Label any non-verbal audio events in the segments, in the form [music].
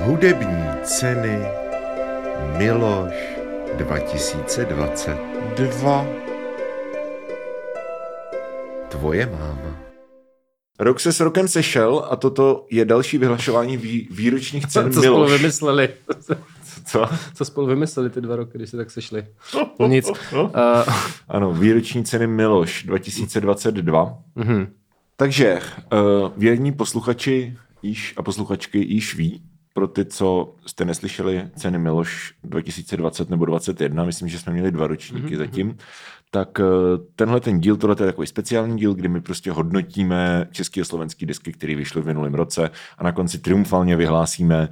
Hudební ceny Miloš 2022 Tvoje máma Rok se s rokem sešel a toto je další vyhlašování vý, výročních cen Co Miloš. spolu vymysleli? Co? Co spolu vymysleli ty dva roky, když se tak sešli? No [laughs] nic. Uh, Ano, výroční ceny Miloš 2022. mhm. Takže uh, věrní posluchači již a posluchačky již ví, pro ty, co jste neslyšeli ceny Miloš 2020 nebo 2021, myslím, že jsme měli dva ročníky mm-hmm. zatím, tak uh, tenhle ten díl, tohle je takový speciální díl, kdy my prostě hodnotíme český a slovenský disky, které vyšly v minulém roce a na konci triumfálně vyhlásíme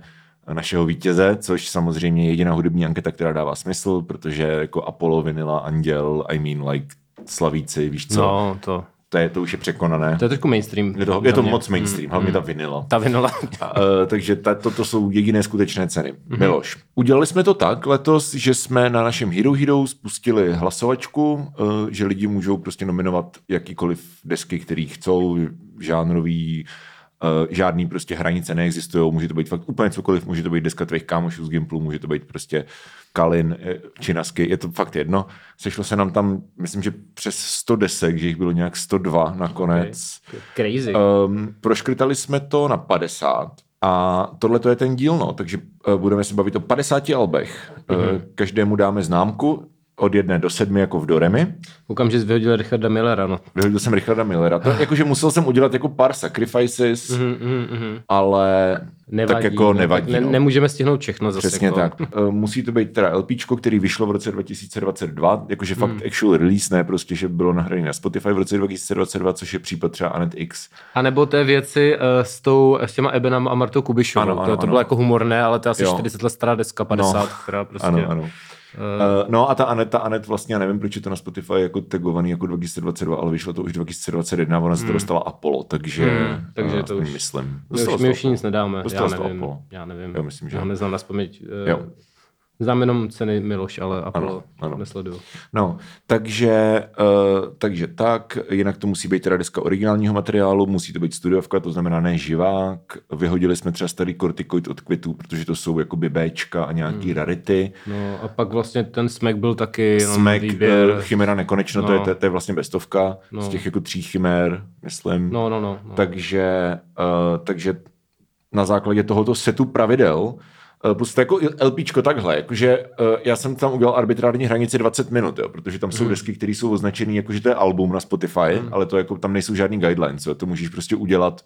našeho vítěze, což samozřejmě je jediná hudební anketa, která dává smysl, protože jako Apollo, Vanilla, Anděl, I mean like Slavíci, víš co, No, to, je, to už je překonané. to je trošku mainstream. Je to, je to moc mainstream, hlavně ta vinila. Ta vinola. Uh, [laughs] takže ta, toto jsou jediné skutečné ceny. Mhm. Mm-hmm. Miloš. Udělali jsme to tak letos, že jsme na našem Hero Hero spustili hlasovačku, uh, že lidi můžou prostě nominovat jakýkoliv desky, který chcou, žánrový, Uh, žádný prostě hranice neexistují, může to být fakt úplně cokoliv, může to být deska tvých kámošů z Gimplu, může to být prostě Kalin, eh, Činasky, je to fakt jedno. Sešlo se nám tam, myslím, že přes 100 desek, že jich bylo nějak 102 nakonec. Crazy. Um, proškrtali jsme to na 50 a tohle to je ten díl, no, takže uh, budeme se bavit o 50 albech. Mhm. Uh, každému dáme známku od jedné do sedmi jako v Doremi. Koukám, že jsi vyhodil Richarda Millera, no. Vyhodil jsem Richarda Millera. To, jakože musel jsem udělat jako pár sacrifices, Mhm, mhm, mhm. ale Nevadí, tak jako nevadí. Ne, no. nemůžeme stihnout všechno zase. Přesně jako. tak. Eh, Musí to být teda LPčko, který vyšlo v roce 2022, jakože fakt Hmm. actual release, ne prostě, že bylo nahrané na Spotify v roce 2022, což je případ třeba Anet X. A nebo té věci uh, s, tou, s těma Ebenama a Martou Kubišovou. Ano, ano, to, to ano. bylo jako humorné, ale to je asi Jo. 40 let stará deska, 50, no. která prostě... Ano, ano. Uh, no a ta Anet, ta Anet vlastně, já nevím, proč je to na Spotify jako tagovaný jako 2022, ale vyšlo to už 2021, ona se to dostala Apollo, takže, Hmm, takže eh, to už- myslím. My už, my už nic nedáme, já Dostala to nevím. Apollo. Já nevím. Já myslím, že Já neznám na eh, Jo. Znám jenom ceny Miloš, ale Apollo Ano, ano. nesleduju. No, takže, uh, takže tak, jinak to musí být teda deska originálního materiálu, musí to být studiovka, to znamená ne živák. Vyhodili jsme třeba starý kortikoid od kvitů, protože to jsou jakoby Bčka a nějaký Hmm. rarity. No a pak vlastně ten smek byl taky Smek, výběr. uh, Chimera nekonečno, no. to, je, No. to, je- to je vlastně bestovka no. z těch jako tří chimér, myslím. No, no, no. no. Takže, uh, takže na základě tohoto setu pravidel plus to jako LPčko takhle, jakože uh, já jsem tam udělal arbitrární hranici 20 minut, jo, protože tam jsou Mhm. desky, které jsou označené jako, že to je album na Spotify, ale to jako tam nejsou žádný guidelines, jo, to můžeš prostě udělat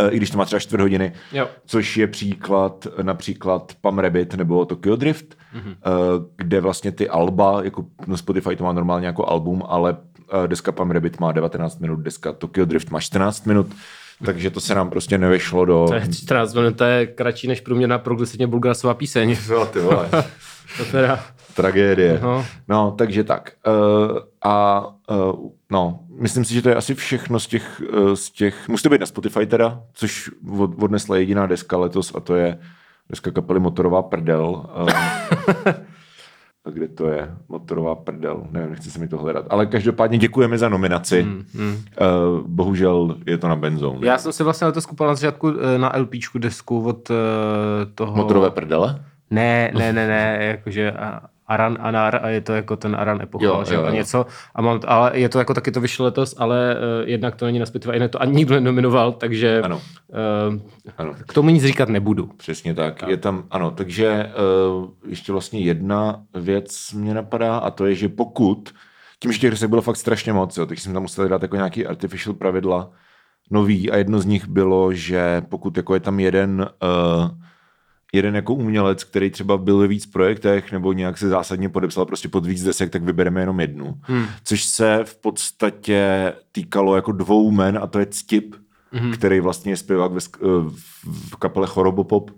uh, i když to má třeba čtvrt hodiny, Jo. což je příklad například Pam Rabbit nebo Tokyo Drift, Mhm. mm-hmm. kde vlastně ty alba, jako no Spotify to má normálně jako album, ale eh, deska Pam Rabbit má 19 minut, deska Tokyo Drift má 14 minut, takže to se nám prostě nevešlo do... To je 14 minut, to je kratší než průměrná progresivně bulgarsová píseň. [laughs] Jo, ty vole. [laughs] To teda, Tragédie. No. No, takže tak. Uh, a uh, no, myslím si, že to je asi všechno z těch, uh, z těch, musí to být na Spotify teda, což od, odnesla jediná deska letos a to je deska kapely Motorová prdel. Uh, [laughs] kde to je? Motorová prdel. Nevím, nechci se mi to hledat. Ale každopádně děkujeme za nominaci. Mm, mm. Uh, bohužel je to na benzón. já jsem si vlastně letos koupil na začátku eh, na LPčku desku od eh, toho... Motorové prdele? Ne, ne, ne, ne, jakože a- Aran Anar a je to jako ten Aran epocha, Jo, že jo, jo, něco. A mám, ale je to jako taky to vyšlo letos, ale uh, jednak to není na Spotify, jinak to ani nikdo nenominoval, takže Ano. Uh, Ano. k tomu nic říkat nebudu. Přesně tak. Je tam, ano, takže uh, ještě vlastně jedna věc mě napadá a to je, že pokud, tím, že těch desek bylo fakt strašně moc, jo, tak jsem tam musel dát jako nějaký artificial pravidla nový a jedno z nich bylo, že pokud jako je tam jeden uh, jeden jako umělec, který třeba byl ve víc projektech nebo nějak se zásadně podepsal prostě pod víc desek, tak vybereme jenom jednu. Hmm. Což se v podstatě týkalo jako dvou men a to je Ctip, hmm. který vlastně je zpěvák ve, eh, v kapele Chorobopop.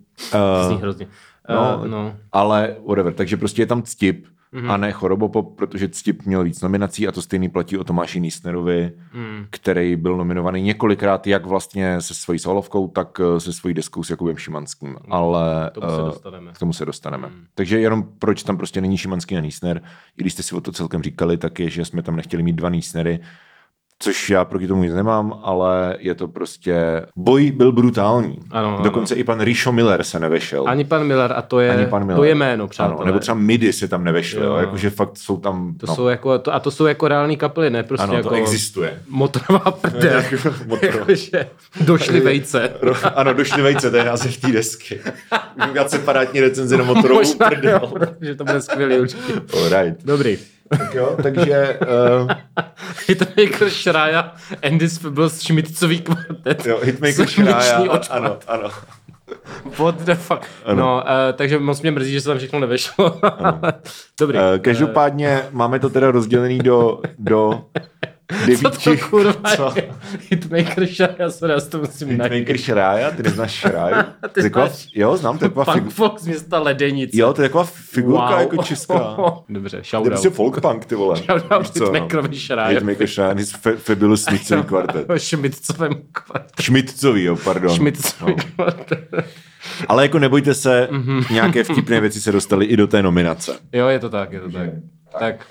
Uh, hrozně. no, Uh, no. ale whatever. Takže prostě je tam Ctip mm-hmm. a ne Chorobopop, protože Ctip měl víc nominací a to stejný platí o Tomáši Nísnerovi, mm. který byl nominovaný několikrát jak vlastně se svojí solovkou, tak eh, se svojí deskou s Jakubem Šimanským. Ale K tomu se eh, dostaneme. K tomu se dostaneme. Mm. Takže jenom proč tam prostě není Šimanský a Nísner, i když jste si o to celkem říkali, tak je, že jsme tam nechtěli mít dva Nísnery, což já proti tomu nic nemám, ale je to prostě, boj byl brutální. Ano, ano. Dokonce i pan Richo Miller se nevešel. Ani pan Miller a to je, Ani pan Miller. to je jméno, přátelé. Ano, nebo třeba Midi se tam nevešel, Jo, jo, jakože fakt jsou tam, To no, jsou jako, to, a to jsou jako reální kapely, ne prostě ano, jako to existuje. motorová prdel. [laughs] Motorová. Jakože došly vejce. Ano, došli vejce, to je název té desky. Můžu separátní recenzi na [laughs] motorovou Možná, prdel. jo, že to bude skvělý určitě. Alright. Dobrý. Tak jo, takže uh, [laughs] Hitmaker Shreya, Andy Fibbles, Šmitcový kvartet. jo, Hitmaker očko. ano, ano. What the fuck. Ano. No, uh, takže moc mě mrzí, že se tam všechno nevešlo. [laughs] Dobrý. Uh, každopádně máme to teda rozdělený do, do Co to kurva [laughs] Co? je? Hitmaker Shreya, sorry, já to musím najít. Hitmaker Shreya, ty neznáš Shreya? [laughs] Ty To taková- Jo, znám, to je taková Punk figu... Fox z města Ledenic. Jo, to je taková figurka jako česká. [laughs] Dobře, To je shoutout. prostě folk punk, ty vole. Shoutout. Hitmakerovi Shreya. Hitmaker his fa- fabulous Smithsový kvartet. O Šmitcovém kvartetu. Schmidtový, jo, pardon. Šmitcový No. kvartet. Ale jako nebojte se, Mhm. nějaké vtipné věci se dostaly i do té nominace. Jo, je to tak, je to tak. Tak, Uh,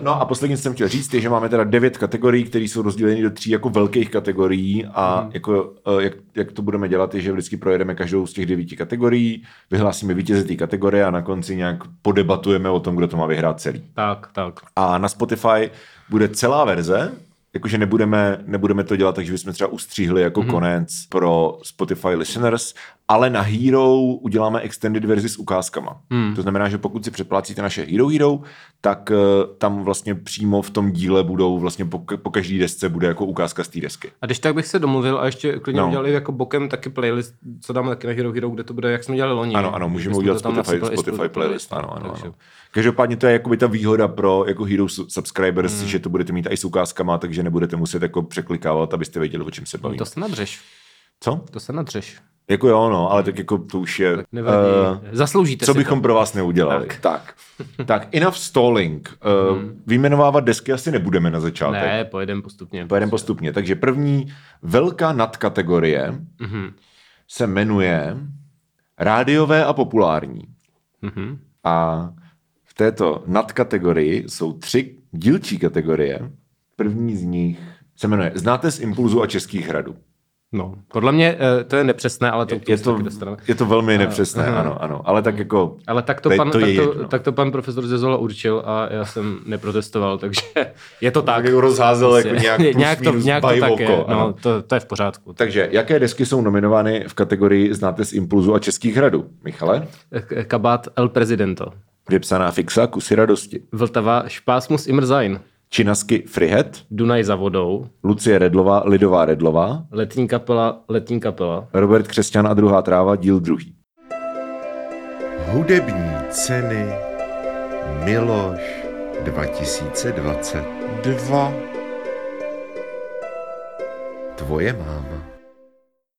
no a poslední, co jsem chtěl říct, je, že máme teda devět kategorií, které jsou rozděleny do tří jako velkých kategorií a Mhm. jako, uh, jak, jak, to budeme dělat, je, že vždycky projedeme každou z těch devíti kategorií, vyhlásíme vítěze té kategorie a na konci nějak podebatujeme o tom, kdo to má vyhrát celý. tak, tak. A na Spotify bude celá verze, jakože nebudeme, nebudeme to dělat tak, že bychom třeba ustříhli jako Mhm. mm-hmm. konec pro Spotify listeners, ale na Hero uděláme extended verzi s ukázkama. Mm. To znamená, že pokud si předplácíte naše Hero Hero, tak uh, tam vlastně přímo v tom díle budou vlastně po, po každý desce bude jako ukázka z té desky. A když tak bych se domluvil a ještě klidně No. udělali jako bokem taky playlist, co dáme taky na Hero Hero, kde to bude, jak jsme dělali loni. Ano, ano, můžeme udělat Spotify, Spotify playlist, ano, ano, takže- ano. Každopádně to je jakoby ta výhoda pro jako Hero su- subscribers, mm. že to budete mít i s ukázkama, takže nebudete muset jako překlikávat, abyste věděli, o čem se baví. To se nadřeš, Co? to se nadřeš. Jako jo, no, ale tak jako to už je... Nevadí. Uh, Zasloužíte co si bychom to. pro vás neudělali. Tak. Tak, tak enough stalling. Uh, Vyjmenovávat desky asi nebudeme na začátek. Ne, pojedeme postupně. Pojedeme postupně. Takže první velká nadkategorie Mhm. se jmenuje rádiové a populární. Mhm. A v této nadkategorii jsou tři dílčí kategorie. První z nich se jmenuje Znáte z Impulzu a Českých hradů. No, podle mě eh, to je nepřesné, ale to, Je to, je to velmi nepřesné, aha. ano, ano. Ale tak jako... Ale tak to, je- pan, to je tak, to, jedno. tak to pan profesor Zezola určil a já jsem neprotestoval, takže je to tak. Tak jako rozházel jako nějak [laughs] plus nějak to, minus nějak to tak oko, je. ano. No, to, to je v pořádku. Takže jaké desky jsou nominovány v kategorii Znáte z Impulzu a Českých hradů? Michale? K- Kabát El Presidento. Vypsaná fixa, kusy radosti. Vltava Špásmus Imrzain. Činasky Frihet, Dunaj za vodou. Lucie Redlová, Lidová Redlová, Letní kapela, letní kapela. Robert Křesťan a druhá tráva, díl druhý. Hudební ceny Miloš 2022 Tvoje máma.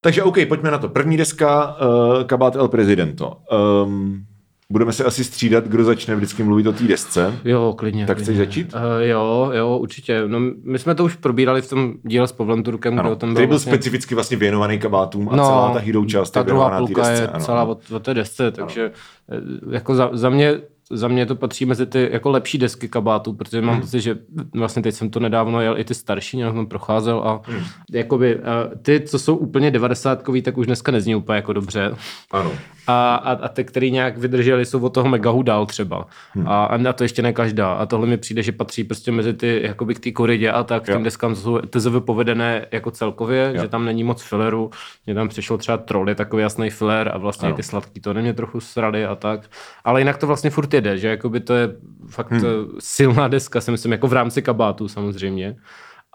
Takže OK, pojďme na to. První deska, uh, Kabát El Presidento. Um, budeme se asi střídat, kdo začne vždycky mluvit o té desce. Jo, klidně. Tak klidně. chceš začít? Uh, jo, jo, určitě. No, my jsme to už probírali v tom díle s Pavlem Turkem, kde o Ano, tom který byl vlastně... specificky vlastně věnovaný kabátům a No, celá ta hero část ta druhá půlka desce. je ano, celá ano. o, o té desce, takže eh, jako za, za mě za mě to patří mezi ty jako lepší desky kabátů, protože Hmm. mám pocit, že vlastně teď jsem to nedávno jel i ty starší, nějak jsem procházel a Hmm. jakoby ty, co jsou úplně devadesátkový, tak už dneska nezní úplně jako dobře. Ano. A, a, a ty, který nějak vydrželi, jsou od toho megahu dál třeba. Hmm. A, a to ještě ne každá. A tohle mi přijde, že patří prostě mezi ty, jakoby k té koridě a tak, Jo. tím deskám jsou TZV povedené jako celkově, Jo. že tam není moc filleru. Mně tam přišlo třeba troll, je takový jasný filler a vlastně Ano. ty sladký to mě trochu srali a tak. Ale jinak to vlastně furt jede, že jakoby to je fakt hmm. silná deska, si myslím, jako v rámci kabátu samozřejmě.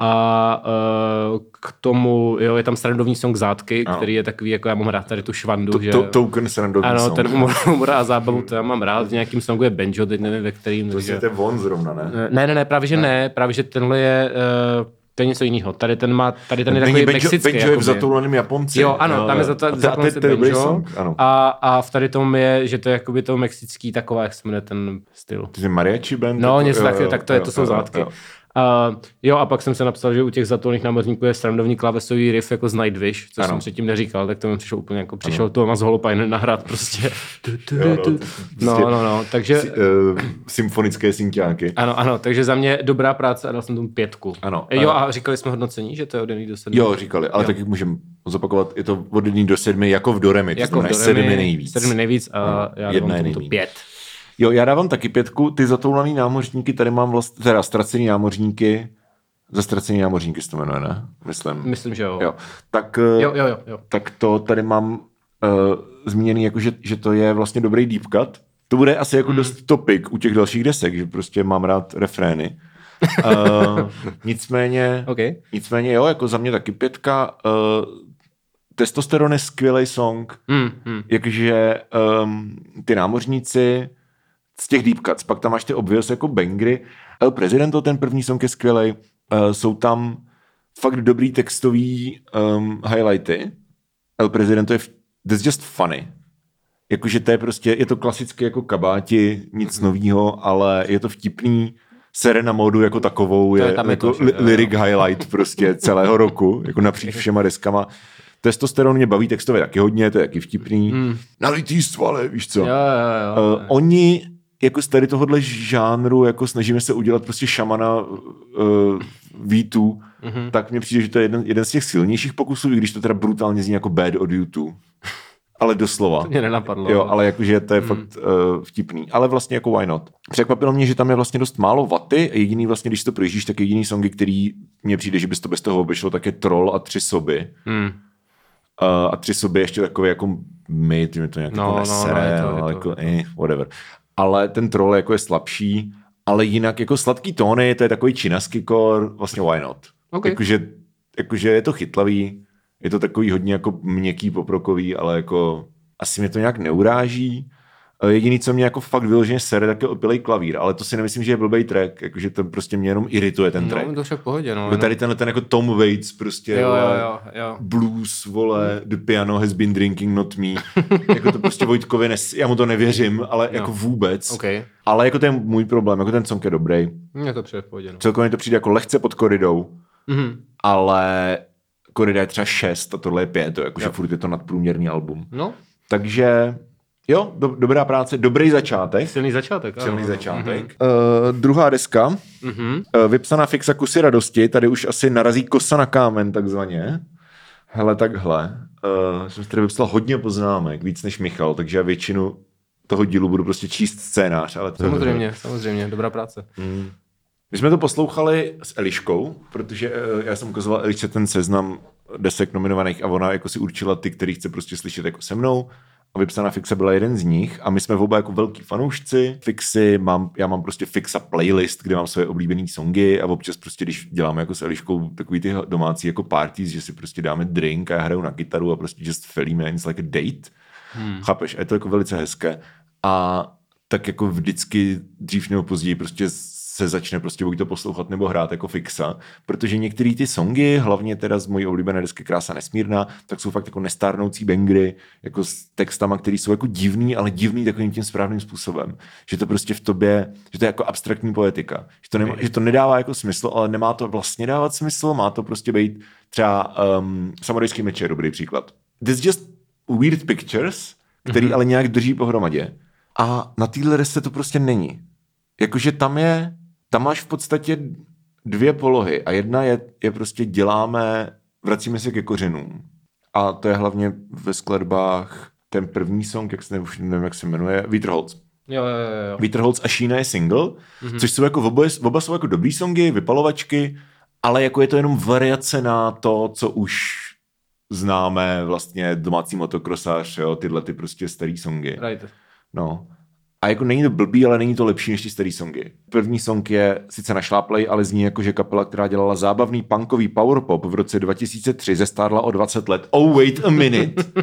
A uh, k tomu, jo, je tam srandovní song Zátky, Ano. který je takový, jako já mám rád tady tu švandu, To, že... to, token srandovní Ano, song. ten humor, [laughs] humor a zábavu, to já mám rád. V nějakým songu je banjo, teď nevím ve kterým. To takže- je ten von zrovna, ne? Ne, ne, ne, právě že ne, právě že tenhle je, uh, to je něco jiného. Tady ten má, tady ten je takový Benjo, mexický. Benjo je v zatouleném Japonci. Jo, ano, tam je za A to, to- za to je- to je dobrý song, ano. A, a v tady tom je, že to je jakoby to mexický taková, jak se jmenuje ten styl. Ty jsi mariachi band? No, Jako- něco jo, tak to je, to jsou zátky. Uh, jo, a pak jsem se napsal, že u těch zatolných námořníků je srandovní klávesový riff jako z Nightwish, co ano. jsem předtím neříkal, tak to mi přišlo úplně jako přišel ano. Thomas jen nahrát prostě. Tu, tu, tu, tu. No, no, prostě no, no, takže... Uh, symfonické syntiáky. Ano, ano, takže za mě dobrá práce a dal jsem tomu pětku. Ano. Jo, ano. a říkali jsme hodnocení, že to je od jedný do sedmi. Jo, říkali, ale jo. taky můžeme zopakovat, je to od jedný do sedmi, jako v Doremi, jako to v Doremi, Sedmi nejvíc. Sedmi nejvíc a ano. já Jedna je nejvíc. to pět. Jo, já dávám taky pětku, ty zatoulaný námořníky, tady mám vlastně, teda ztracený námořníky, zastracený námořníky se to jmenuje, ne? Myslím. Myslím, že jo. Jo, tak, eh, Jo, jo, jo, jo. tak to tady mám uh, zmíněný, jako že, že to je vlastně dobrý deep cut. To bude asi jako dost topic u těch dalších desek, že prostě mám rád refrény. Uh, [laughs] nicméně, OK. nicméně jo, jako za mě taky pětka. Uh, Testosteron je skvělý song, Hmm, hmm. jakože um, ty námořníci z těch deep cuts, pak tam máš ty obvious jako bangry. El Presidento, ten první song je skvělý. Uh, jsou tam fakt dobrý textový um, highlighty. El Presidento je, v- that's just funny. Jakože to je prostě, je to klasicky jako kabáti, nic novýho, ale je to vtipný. Sere na módu jako takovou je, je tam jako že li- lyric highlight prostě [laughs] celého roku, jako napříč všema deskama. Testosteron mě baví textově taky hodně, to je taky vtipný. Mm. Nalitý svaly, víš co? Jo, jo, jo. Uh, oni jako z tady tohohle žánru jako snažíme se udělat prostě šamana uh, V2, mm-hmm. tak mně přijde, že to je jeden, jeden z těch silnějších pokusů, i když to teda brutálně zní jako bad od YouTube. Ale doslova. Mě nenapadlo. Jo, ale jakože to je mm. fakt uh, vtipný. Ale vlastně jako why not. Překvapilo mě, že tam je vlastně dost málo vaty. Jediný vlastně, když to projíždíš, tak jediný songy, který mně přijde, že bys to bez toho obešlo, tak je Troll a Tři soby. Hmm. Uh, a tři soby ještě takové jako my, ty mi to nějak No, jako no, nesere, no, je to- ale je to- jako, eh, whatever. Ale ten troll jako je slabší, ale jinak jako sladký tóny, to je takový činaský kor, vlastně why not. Ok. Jakože, jakože je to chytlavý, je to takový hodně jako měkký poprokový, ale jako asi mě to nějak neuráží. Jediný, co mě jako fakt vyloženě sere, tak je opilej klavír, ale to si nemyslím, že je blbý track, jakože to prostě mě jenom irituje ten track. No, to však v pohodě, no. No, tady tenhle ten jako Tom Waits prostě, Jo, jo, vole, jo, jo. blues, vole, the piano has been drinking, not me. [laughs] jako to prostě Vojtkovi, nes, já mu to nevěřím, ale no. jako vůbec. OK. Ale jako to je můj problém, jako ten song je dobrý. Mně to přijde v pohodě, no. Celkově to přijde jako lehce pod koridou, Mhm. ale korida je třeba 6 a tohle je 5, to, jakože furt je to nadprůměrný album. No, Takže jo, do, dobrá práce, dobrý začátek. silný začátek. ano. Silný začátek. Uh, druhá deska, Mhm. uh, vypsaná fixa kusy radosti, tady už asi narazí kosa na kámen takzvaně. Hele, takhle. Uh, jsem si tady vypsal hodně poznámek, víc než Michal, takže já většinu toho dílu budu prostě číst scénář. Ale to je dobře. Samozřejmě, samozřejmě, dobrá práce. My jsme to poslouchali s Eliškou, protože eh, já jsem ukazoval Elišce ten seznam desek nominovaných a ona jako si určila ty, který chce prostě slyšet jako se mnou. A vypsaná fixa byla jeden z nich a my jsme oba jako velký fanoušci fixy, mám, já mám prostě fixa playlist, kde mám své oblíbené songy a občas prostě, když děláme jako s Eliškou takový ty domácí jako parties, že si prostě dáme drink a já hraju na kytaru a prostě just felíme it's like a date. Hmm. Chápeš? A je to jako velice hezké. A tak jako vždycky dřív nebo později prostě se začne prostě buď to poslouchat nebo hrát jako fixa, protože některé ty songy, hlavně teda z mojí oblíbené desky Krása nesmírná, tak jsou fakt jako nestárnoucí bangry, jako s textama, které jsou jako divný, ale divný takovým tím správným způsobem. Že to prostě v tobě, že to je jako abstraktní poetika. Že to, nemá, že to nedává jako smysl, ale nemá to vlastně dávat smysl, má to prostě být třeba um, Samurajský meč je dobrý příklad. This just weird pictures, který mm-hmm. ale nějak drží pohromadě. A na téhle desce to prostě není. Jakože tam je, tam máš v podstatě dvě polohy a jedna je, je prostě děláme, vracíme se ke kořenům. A to je hlavně ve skladbách ten první song, jak se nevím, už nevím, jak se jmenuje, Vítr-Holz. Jo, jo, jo, a Šína je single, mm-hmm. což jsou jako oboje, oba jsou jako dobrý songy, vypalovačky, ale jako je to jenom variace na to, co už známe vlastně domácí motokrosář, jo, tyhle ty prostě starý songy. Right. No. A jako není to blbý, ale není to lepší než ty starý songy. První song je sice našláplej, ale zní jako, že kapela, která dělala zábavný punkový powerpop v roce 2003, zestárla o 20 let. Oh, wait a minute. [laughs]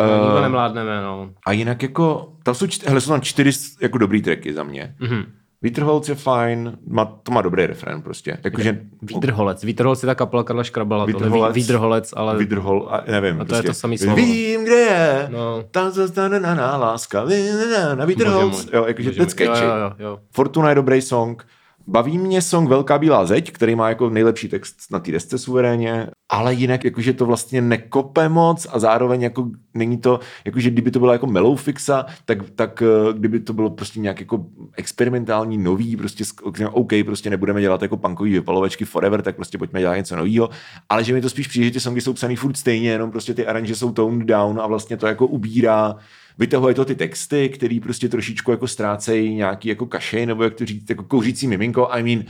Nikdo Eh, nemládneme, no. a jinak jako, tam jsou, čty, hele, jsou tam čtyři jako dobrý tracky za mě. Mhm. Vítr je fajn, má, to má dobrý refrén prostě. Jakože, Vítrholec. Vítrholec je ta kapela Karla Škrabala. Vítrholec. Ví- Vítrholec, ale... Vydrhol, a nevím. A to prostě. je to samý slovo. Vím, kde je, No. tam zastane na, na láska, vy- na, Vítrholc. můj. Jo, jakože that's catchy. Jo, jo, jo. Fortuna je dobrý song, Baví mě song Velká bílá zeď, který má jako nejlepší text na té desce suverénně, ale jinak jakože to vlastně nekope moc a zároveň jako není to, jakože kdyby to bylo jako mellow fixa, tak, tak eh, kdyby to bylo prostě nějak jako experimentální, nový, prostě OK, prostě nebudeme dělat jako punkový vypalovačky forever, tak prostě pojďme dělat něco nového, ale že mi to spíš přijde, že ty songy jsou psaný furt stejně, jenom prostě ty aranže jsou toned down a vlastně to jako ubírá vytahuje to ty texty, který prostě trošičku jako ztrácejí nějaký jako kašej, nebo jak to říct, jako kouřící miminko. I mean,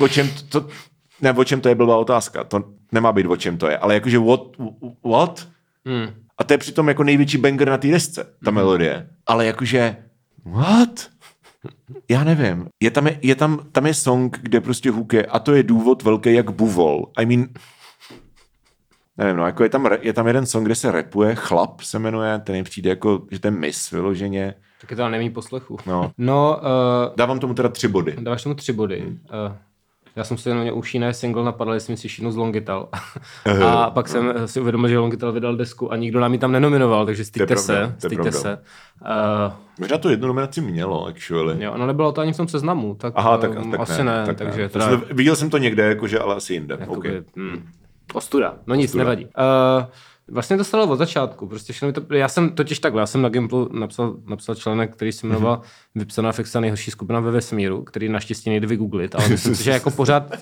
o čem to, ne, o čem to je blbá otázka. To nemá být o čem to je, ale jakože what, what? Hmm. A to je přitom jako největší banger na té desce, ta melodie. Ale jakože, what? Já nevím. Je tam, je, je tam, tam je song, kde prostě hook je, a to je důvod velký jak buvol. I mean, nevím, no, jako je tam, je tam jeden song, kde se rapuje, Chlap se jmenuje, ten mi přijde jako, že ten mis vyloženě. Tak je to nemý poslechu. No. No, uh, Dávám tomu teda tři body. dáváš tomu tři body. Hmm. Uh, já jsem si jenom už jiné single napadl, jestli si šínu z Longital. a pak jsem si uvědomil, že Longital vydal desku a nikdo nám ji tam nenominoval, takže styďte se. Styďte se. Uh, Možná to jednu nominaci mělo, actually. jo, no nebylo to ani v tom seznamu, tak, Aha, tak, tak asi ne, tak takže ne. teda, Teda... Viděl jsem to někde, jakože, ale asi jinde. jakoby, Okay. hmm, ostuda. No nic, Ostuda. nevadí. Uh, Vlastně to stalo od začátku. Prostě všechno to, já jsem totiž takhle, já jsem na Gimplu napsal, napsal článek, který se jmenoval Mhm. Vypsaná fixa nejhorší skupina ve vesmíru, který naštěstí nejde vygooglit, ale myslím si, že jako pořád,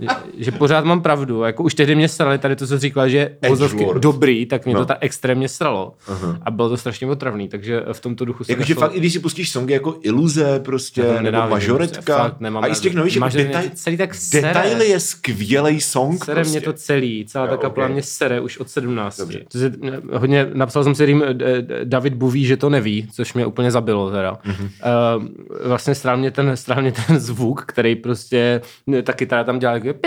že, že pořád mám pravdu. Jako už tehdy mě srali tady to, co říkala, že vozovky Edgelord. dobrý, tak mě No. to tak extrémně sralo. A bylo to strašně otravný, takže v tomto duchu jsem Jakože nechal- fakt, i když si pustíš songy jako Iluze prostě, nebo Mažoretka, prostě, fakt nemám a i z těch nových, jako detail, mě celý tak sere. detaily je skvělej song Sere prostě. mě to celý, celá ta kapela ok. mě sere už od 17. Dobře. To se, hodně, napsal jsem si eh, eh, David Buví, že to neví, což mě úplně zabilo teda. Mm-hmm. Uh, vlastně strál mě, ten, strál mě ten zvuk, který prostě, ta kytara tam dělá jako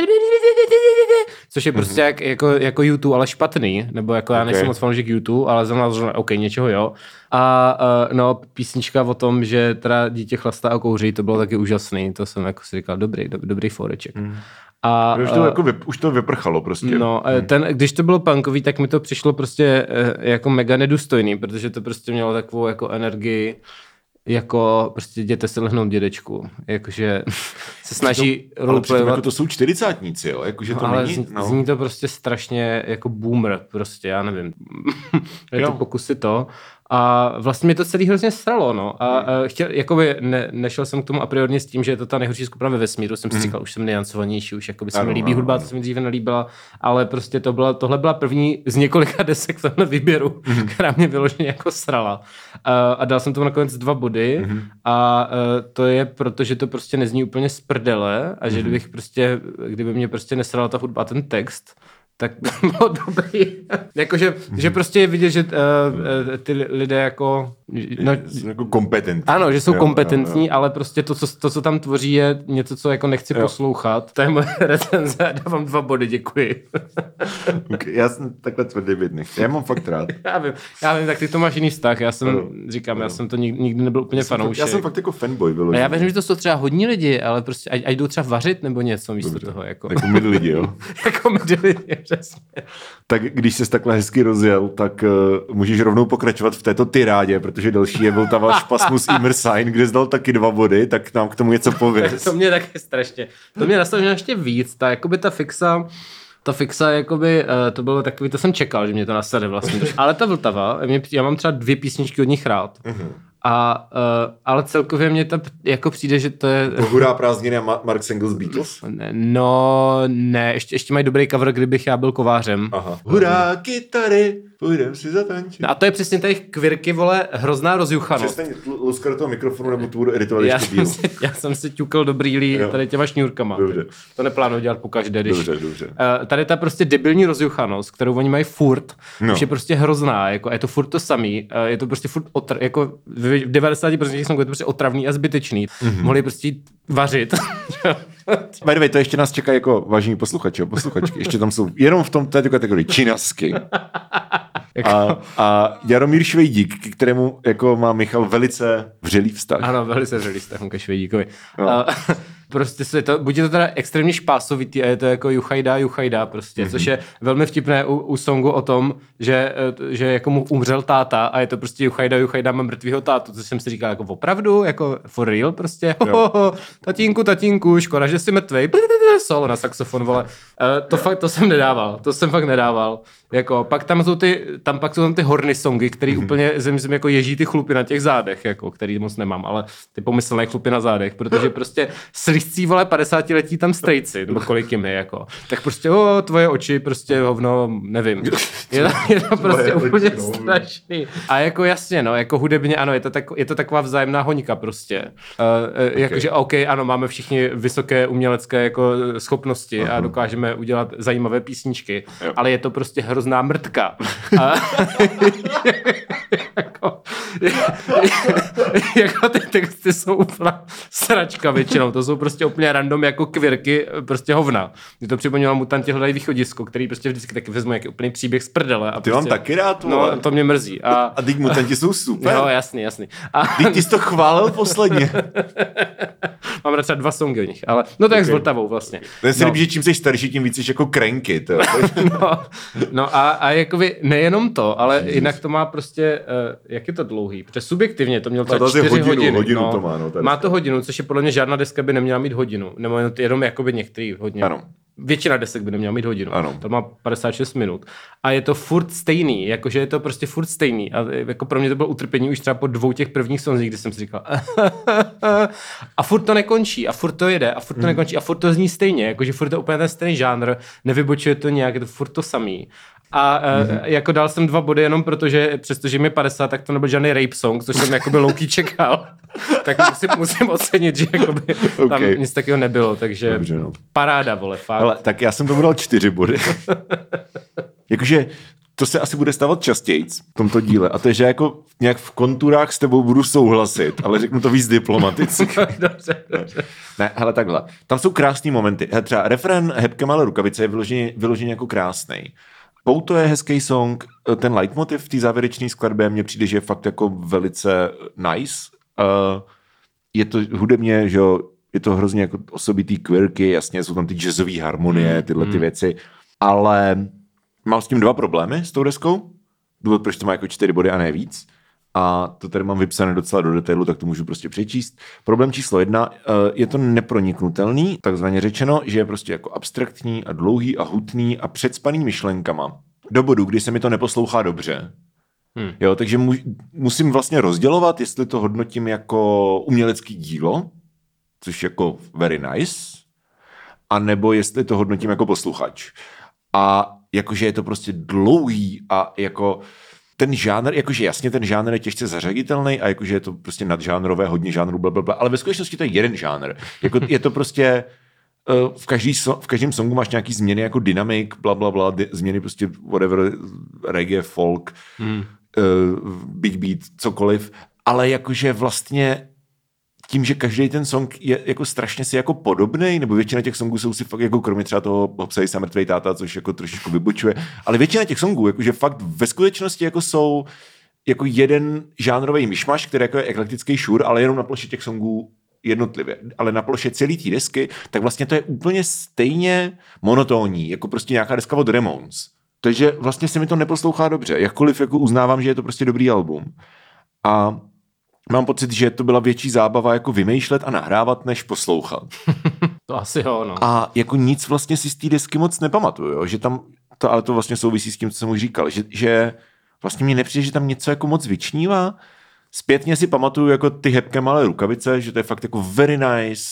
což je prostě jak, jako, jako YouTube, ale špatný, nebo jako já nejsem moc fanoušek YouTube, ale znamená, že OK, něčeho jo. A uh, no, písnička o tom, že teda dítě chlastá a kouří, to bylo taky úžasný, to jsem jako si říkal, dobrý, do, dobrý foreček. Mm. A, Už to, eh, jako vyp, už to vyprchalo prostě. No, hmm. ten, když to bylo punkový, tak mi to přišlo prostě eh, jako mega nedůstojný, protože to prostě mělo takovou jako energii, jako prostě jděte se lehnout dědečku. Jakože se snaží ale přitom roleplayovat. jako to jsou čtyřicátníci, jo, jakože to ale není, zní, no. zní to prostě strašně jako boomer, prostě, já nevím. [laughs] je to pokusy to. A vlastně mě to celý hrozně sralo, no. A, Hmm. a chtěl, jakoby ne, nešel jsem k tomu a priorně s tím, že je to ta nejhorší skupina ve vesmíru. Jsem si říkal, už jsem nejancovanější, už jakoby se mi Hmm. Líbí ano, hudba, ano. co se mi dříve nelíbila, ale prostě to byla, tohle byla první z několika [laughs] desek v tomhle výběru, Hmm. která mě vyloženě jako srala. A, a dal jsem tomu nakonec dva body Hmm. a e, to je proto, že to prostě nezní úplně z prdele a že kdybych prostě, kdyby mě prostě nesrala ta hudba a ten text, tak by [laughs] bylo dobrý. Jakože, že prostě je vidět, že uh, ty lidé jako... No, Jsou jako kompetentní. ano, že jsou Jo, kompetentní, jo, jo. ale prostě to co, to, co tam tvoří, je něco, co jako nechci Jo. poslouchat. To je moje [laughs] recenze, dávám dva body, děkuji. [laughs] Okay, já jsem takhle tvrdý bydný. Já mám fakt rád. [laughs] já vím, já vím, tak ty to máš jiný vztah, já jsem, Ano. říkám, já jsem to nikdy, nikdy nebyl úplně fakt, fanoušek. já jsem fakt jako fanboy a vyložený. já věřím, že to jsou třeba hodní lidi, ale prostě ať, ať jdou třeba vařit nebo něco místo Dobře. toho. Jako, Jako my lidi, jo. jako mezi lidi, přesně. Tak když jsi takhle hezky rozjel, tak uh, můžeš rovnou pokračovat v této tyrádě, protože další je byl ta váš Pasmus [laughs] Immersign, kde zdal taky dva body, tak nám k tomu něco pověz. to mě taky strašně. To mě nastavilo ještě víc. Ta, jakoby ta fixa, ta fixa, jakoby, uh, to bylo takový, to jsem čekal, že mě to nasade vlastně. Ale ta Vltava, mě, já mám třeba dvě písničky od nich rád. A, uh, ale celkově mě to jako přijde, že to je... Hurá prázdniny a Ma- Mark Singles Beatles? No, ne, ještě, ještě mají dobrý cover, kdybych já byl kovářem. Aha. Hurá, kytary, půjdem si zatančit. No a to je přesně tady kvirky, vole, hrozná rozjuchanost. Přestaň l- luskat do toho mikrofonu, nebo tu budu editovat Já ještě jsem, si, já jsem si ťukl do brýlí Jo. tady těma šňůrkama. Dobře. To neplánuji dělat po každé, když... Dobře, dobře. Uh, tady ta prostě debilní rozjuchanost, kterou oni mají furt, No. už je prostě hrozná, jako je to furt to samý, uh, je to prostě furt otr, jako v v 90% těch songů je to prostě otravný a zbytečný. Mhm. Mm-hmm. Mohli prostě vařit. [laughs] By the way, to ještě nás čeká jako vážení posluchači posluchačky. Ještě tam jsou jenom v tom této kategorii činasky. [laughs] A, a Jaromír Švejdík, k kterému jako má Michal velice vřelý vztah. ano, velice vřelý vztah ke Švejdíkovi. No. Uh, prostě se to, buď je to teda extrémně špásovitý a je to jako juchajda, juchajda prostě, mm-hmm. což je velmi vtipné u, u songu o tom, že, eh, že jako mu umřel táta a je to prostě juchajda, juchajda, mám mrtvýho tátu, co jsem si říkal, jako opravdu, jako for real prostě, ho, ho, ho, tatínku, tatínku, škoda, že jsi mrtvej, solo na saxofon, vole. Uh, to fakt, to jsem nedával, to jsem fakt nedával. Jako, pak tam jsou ty, tam pak jsou tam ty horny songy, který mm-hmm. úplně zem, zem, jako ježí ty chlupy na těch zádech, jako, který moc nemám, ale ty pomyslné chlupy na zádech, protože prostě slizcí, vole, 50 letí tam strejci, nebo kolik jim je, jako. Tak prostě, o, tvoje oči, prostě hovno, nevím. [laughs] Je to, je to prostě úplně no. strašný. A jako jasně, no, jako hudebně, ano, je to, tak, je to taková vzájemná hoňka prostě. Uh, uh, jakože, OK, ano, máme všichni vysoké umělecké jako schopnosti a dokážeme udělat zajímavé písničky, Jo. ale je to prostě hrozná mrtka. [laughs] A, [laughs] jako, jako ty texty jsou úplná sračka většinou, to jsou prostě úplně random jako kvirky, prostě hovna. Mě to připomnělo mutanti hledají východisko, který prostě vždycky taky vezmu jaký úplný příběh z prdele. A Ty prostě, mám taky rád, vole. No, to mě mrzí. A, A teď mutanti jsou super. jo, jasný, jasný. A Teď ty jsi to chválil posledně. [laughs] mám rád třeba dva songy o nich, ale no to je jak s Vltavou vlastně. Ten si no. líbí, že čím jsi starší, tím víc jsi jako cranky. To. [laughs] no, no a, a jakoby nejenom to, ale jinak to má prostě, uh, jak je to dlouhý? Protože subjektivně to mělo třeba to čtyři hodinu, hodiny. hodinu no. to má, no, má to hodinu, což je podle mě žádná deska by neměla mít hodinu. Nebo jenom, jenom jakoby některý hodně. Ano. Většina desek by neměla mít hodinu. Ano. To má 56 minut. A je to furt stejný, jakože je to prostě furt stejný. A jako pro mě to bylo utrpení už třeba po dvou těch prvních sonzích, kdy jsem si říkal [laughs] a furt to nekončí, a furt to jede, a furt to nekončí, a furt to zní stejně, jakože furt to úplně ten stejný žánr, nevybočuje to nějak, je to furt to samý. A mm-hmm. jako dal jsem dva body jenom protože, přestože mi 50, tak to nebyl žádný rape song, což jsem jakoby louký čekal. [laughs] tak musím, musím ocenit, že jakoby tam Okay. nic takového nebylo, takže Dobře, no. paráda, vole, fakt. Ale tak já jsem tomu dal čtyři body. [laughs] Jakože to se asi bude stávat častěji v tomto díle. A to je, že jako nějak v konturách s tebou budu souhlasit, ale řeknu to víc diplomaticky. [laughs] dobře, dobře. Ne, hele takhle. Tam jsou krásné momenty. Hele, třeba refren Hebke malé rukavice je vyloženě, vyloženě jako krásný. Pouto je hezký song, ten leitmotiv v té závěrečné skladbě mně přijde, že je fakt jako velice nice. Uh, je to hudebně, že jo, je to hrozně jako osobitý quirky, jasně, jsou tam ty jazzové harmonie, tyhle ty věci, ale mám s tím dva problémy s tou deskou. Důvod, proč to má jako čtyři body a ne víc. A to tady mám vypsané docela do detailu, tak to můžu prostě přečíst. Problém číslo jedna, eh, je to neproniknutelný, takzvaně řečeno, že je prostě jako abstraktní a dlouhý a hutný a předspaný myšlenkama. Do bodu, kdy se mi to neposlouchá dobře. Hmm. Jo, takže mu, musím vlastně rozdělovat, jestli to hodnotím jako umělecký dílo, což jako very nice, a nebo jestli to hodnotím jako posluchač. A jakože je to prostě dlouhý a jako ten žánr, jakože jasně ten žánr je těžce zařaditelný a jakože je to prostě nadžánrové, hodně žánrů, blablabla, ale ve skutečnosti to je jeden žánr. Jako, je to prostě eh, v, každý, v každém songu máš nějaký změny jako dynamik, bla, bla, bla, di- změny prostě whatever, reggae, folk, hmm. big beat, cokoliv, ale jakože vlastně tím, že každý ten song je jako strašně si jako podobný, nebo většina těch songů jsou si fakt jako kromě třeba toho Hopsej se mrtvej táta, což jako trošičku vybočuje, ale většina těch songů, jakože fakt ve skutečnosti jako jsou jako jeden žánrový myšmaš, který jako je eklektický šur, ale jenom na ploše těch songů jednotlivě, ale na ploše celý té desky, tak vlastně to je úplně stejně monotónní, jako prostě nějaká deska od Ramones. Takže vlastně se mi to neposlouchá dobře, jakkoliv jako uznávám, že je to prostě dobrý album. A mám pocit, že to byla větší zábava jako vymýšlet a nahrávat, než poslouchat. [laughs] To asi jo, no. A jako nic vlastně si z té desky moc nepamatuju, jo? že tam, to, ale to vlastně souvisí s tím, co jsem už říkal, že, že vlastně mi nepřijde, že tam něco jako moc vyčnívá. Zpětně si pamatuju jako ty hebké malé rukavice, že to je fakt jako very nice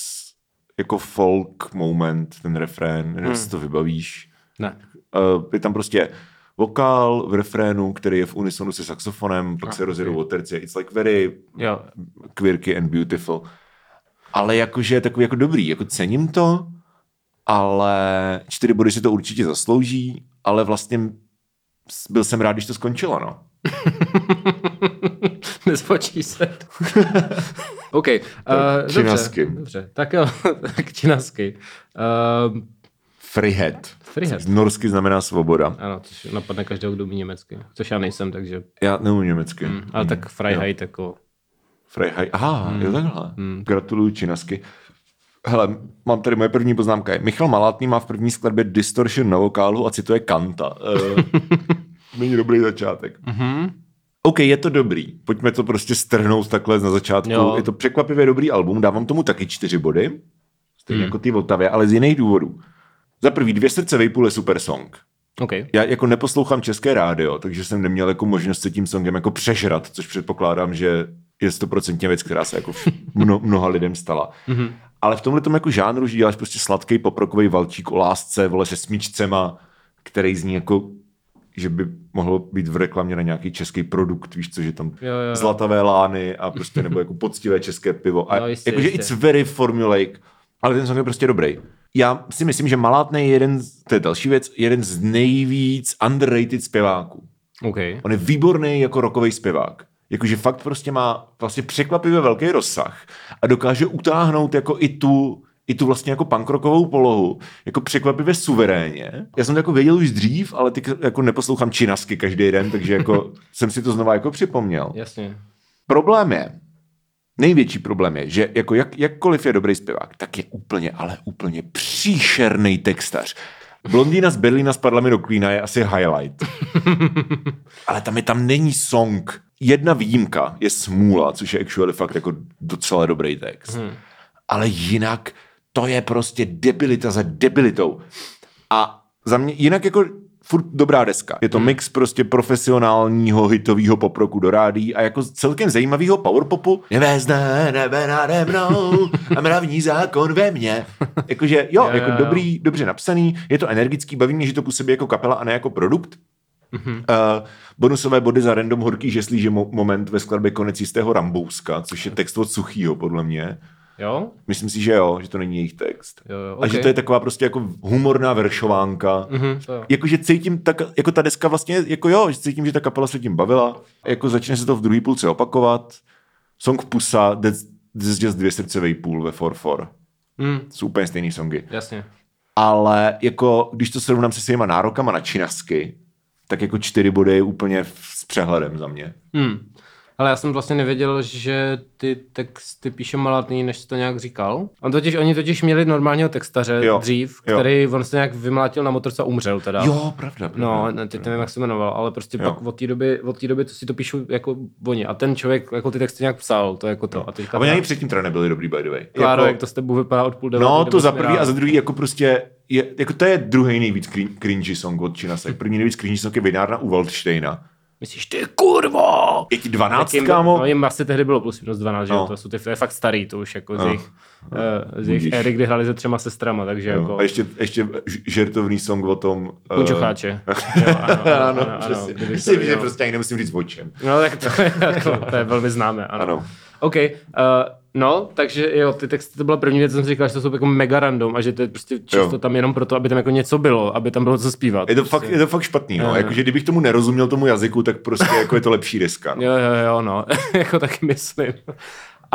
jako folk moment, ten refrén, hmm. si to vybavíš. Ne. Uh, je tam prostě vokál v refrénu, který je v unisonu se saxofonem, pak Ah, se rozjedou okay. o tercie. It's like very Jo, quirky and beautiful. Ale jakože je takový jako dobrý, jako cením to, ale čtyři body si to určitě zaslouží, ale vlastně byl jsem rád, když to skončilo, no. [laughs] Nespočí se. [laughs] OK. Uh, dobře, dobře, tak jo, [laughs] tak činasky. Uh, Frihet. Frihet. Norsky znamená svoboda. ano, což napadne každého, kdo umí německy. Což já nejsem, takže... Já neumím německy. Mm, ale tak Freiheit jako... Freiheit. Aha, Hmm. jo takhle. Gratuluju činasky. Hele, mám tady moje první poznámka. je, Michal Malátný má v první skladbě distortion na vokálu a cituje Kanta. Uh, [laughs] není dobrý začátek. Mhm. OK, je to dobrý. Pojďme to prostě strhnout takhle na začátku. Jo. Je to překvapivě dobrý album, dávám tomu taky čtyři body. Stejně Hmm. jako ty Vltavě, ale z jiných důvodů. Za prvý, dvě srdce vejpůl je super song. OK. Já jako neposlouchám české rádio, takže jsem neměl jako možnost se tím songem jako přežrat, což předpokládám, že je stoprocentně věc, která se jako [laughs] mno, mnoha lidem stala. Mm-hmm. Ale v tomhle tom jako žánru, že děláš prostě sladký poprokový valčík o lásce, vole se smíčcema, který zní jako že by mohlo být v reklamě na nějaký český produkt, víš co, že tam Jo, jo. zlatavé lány a prostě nebo jako poctivé české pivo. A Jo, [laughs] jistě, jakože jistě. it's very formulaic, ale ten song je prostě dobrý. Já si myslím, že Malátný je jeden, z- to je další věc, jeden z nejvíc underrated zpěváků. OK. On je výborný jako rokový zpěvák. Jakože fakt prostě má vlastně překvapivě velký rozsah a dokáže utáhnout jako i tu, i tu vlastně jako punkrokovou polohu, jako překvapivě suverénně. Já jsem to jako věděl už dřív, ale ty jako neposlouchám činasky každý den, takže jako [laughs] jsem si to znova jako připomněl. Jasně. Problém je, největší problém je, že jako jak, jakkoliv je dobrý zpěvák, tak je úplně, ale úplně příšerný textař. Blondýna z Berlína spadla mi do klína je asi highlight. [laughs] ale tam je, tam není song. Jedna výjimka je Smůla, což je actually fakt jako docela dobrý text. Hmm. Ale jinak to je prostě debilita za debilitou. A za mě, jinak jako furt dobrá deska. Je to Hmm. mix prostě profesionálního hitového poproku do rádí a jako celkem zajímavého powerpopu. Nevezne nebe nade mnou a mravní zákon ve mně. Jakože jo, Jo, jako dobrý, dobře napsaný, je to energický, baví mě, že to působí jako kapela a ne jako produkt. Mhm. Mm-hmm. Uh, bonusové body za random horký žeslí, že mo- moment ve skladbě konec jistého Rambouska, což je text od Suchýho, podle mě. Jo? Myslím si, že jo, že to není jejich text. Jo, jo, A že to je taková prostě jako humorná veršovánka. Mhm, jo. Jakože cítím, tak, jako ta deska vlastně, jako jo, že cítím, že ta kapela se tím bavila. Jako začne se to v druhé půlce opakovat. Song Pusa, That's, That's just dvě srdce vejpůl ve 4-4. Mm, Jsou úplně stejný songy. jasně. Ale jako, když to srovnám se svýma nárokama na činasky, tak jako čtyři body je úplně s přehledem za mě. Hmm. Ale já jsem vlastně nevěděl, že ty texty píše Malatný, než jsi to nějak říkal. On totiž, oni totiž měli normálního textaře Jo, dřív, jo. který on se nějak vymlátil na motorce a umřel teda. Jo, pravda. pravda. No, ne, teď nevím, jak se jmenoval, ale prostě Jo. pak od té doby, od té doby, co si to píšu jako oni. A ten člověk jako ty texty nějak psal, to jako to. A teďka A oni ani předtím teda nebyli dobrý, by the way. Kláro, Jako- jak to s tebou vypadá od půl deváté No, to za prvý a za druhý jako prostě, je, jako to je druhý nejvíc crin- cringy song od Činasek. První nejvíc cringy song je Vinárna u Waldsteina. Myslíš, ty kurvo! Je ti 12, Tak jim, kámo? No, jim asi tehdy bylo plus minus 12, že No. jo, to, jsou ty, to je fakt starý, to už jako z No. jejich, eh, z jejich éry, kdy hrali se třema sestrama, takže Jo. jako... A ještě, ještě žertovný song o tom... eh, Punčocháče. [laughs] Jo, ano, ano, ano, ano, přesně. kdyby Myslím, to- že jo. prostě ani nemusím říct o čem. No tak to je, jako, [laughs] to je velmi známé, ano. Ano. OK, uh, no, takže jo, ty texty, to byla první věc, co jsem říkal, že to jsou jako mega random a že to je prostě často Jo. tam jenom proto, aby tam jako něco bylo, aby tam bylo co zpívat. Je to, prostě. fakt, je to fakt špatný, no. Jakože kdybych tomu nerozuměl tomu jazyku, tak prostě jako je to lepší deska. No. Jo, jo, jo, no, [laughs] jako taky myslím.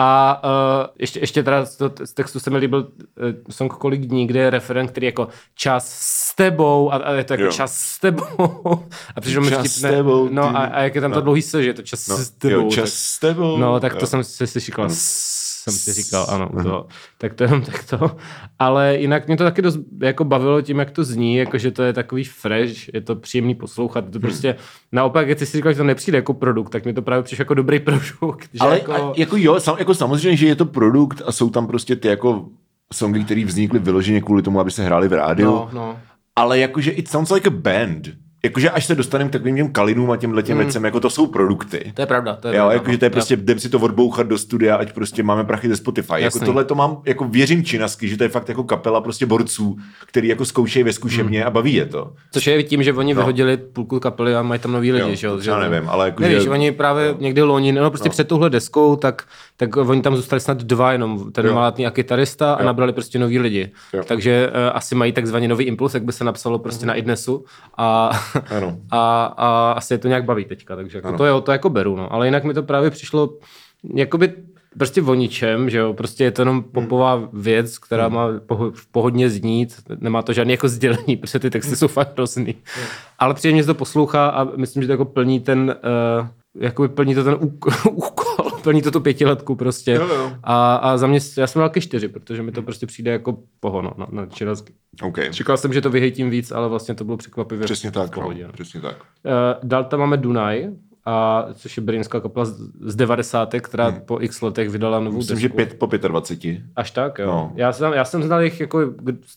A uh, ještě, ještě teda z, to, z textu se mi líbil uh, song Kolik dní, kde je referent, který jako čas s tebou a, a je to jako Jo. čas s tebou. [laughs] A přišlo mi vtipné. s tebou, No a, a jak je tam no. to dlouhý se, že je to čas No. s tebou. Jo, tak- čas s tebou. No, tak to Jo. jsem si, si říkal, jsem si říkal, ano, to, tak to jenom tak to. Ale jinak mě to taky dost jako bavilo tím, jak to zní, jako že to je takový fresh, je to příjemný poslouchat, je to prostě, naopak, když jsi říkal, že to nepřijde jako produkt, tak mi to právě přišlo jako dobrý [laughs] produkt. Že Ale jako, jako... jako jo, sam, jako samozřejmě, že je to produkt a jsou tam prostě ty jako songy, které vznikly vyloženě kvůli tomu, aby se hráli v rádiu. no, no. Ale jakože it sounds like a band. Jakože až se dostaneme k takovým těm kalinům a těm letěm mm. věcem, jako to jsou produkty. To je pravda. To je Jo, pravda, jakože to je no. prostě, jdem si to odbouchat do studia, ať prostě máme prachy ze Spotify. Jako Jasný. tohle to mám, jako věřím činasky, že to je fakt jako kapela prostě borců, který jako zkoušejí ve zkušebně a baví je to. Což je tím, že oni no. vyhodili půlku kapely a mají tam nový lidi, Jo, že jo? já nevím, ale jako, Nevíš, že- oni právě někdy loni, no prostě no. před touhle deskou, tak, tak oni tam zůstali snad dva jenom, ten Jo. malátný a kytarista a nabrali prostě nový lidi. Jo. Takže uh, asi mají takzvaný nový impuls, jak by se napsalo prostě na idnesu a, [laughs] Ano. a, a asi je to nějak baví teďka, takže jako to, jo, to jako beru, no. Ale jinak mi to právě přišlo, jakoby prostě o ničem, že jo, prostě je to jenom popová věc, která má poho- pohodně znít, nemá to žádný jako sdělení, [laughs] protože ty texty jsou fakt hrozný. Ale příjemně se to poslouchá a myslím, že to jako plní ten, uh, jakoby plní to ten úk- [laughs] úkol, plní to tu pětiletku prostě. Jo, jo. A, a za mě, já jsem dal taky čtyři, protože mi to prostě přijde jako pohono na, na čirasky. OK. Čekal jsem, že to vyhejtím víc, ale vlastně to bylo překvapivě Přesně v tak, pohodě. no. No. Přesně tak. Uh, dál tam máme Dunaj, a, což je brýnská kapela z, z 90. která hmm. po x letech vydala novou Myslím, desku. že pět, po 25. Až tak, jo. No. Já, jsem, já jsem znal jich jako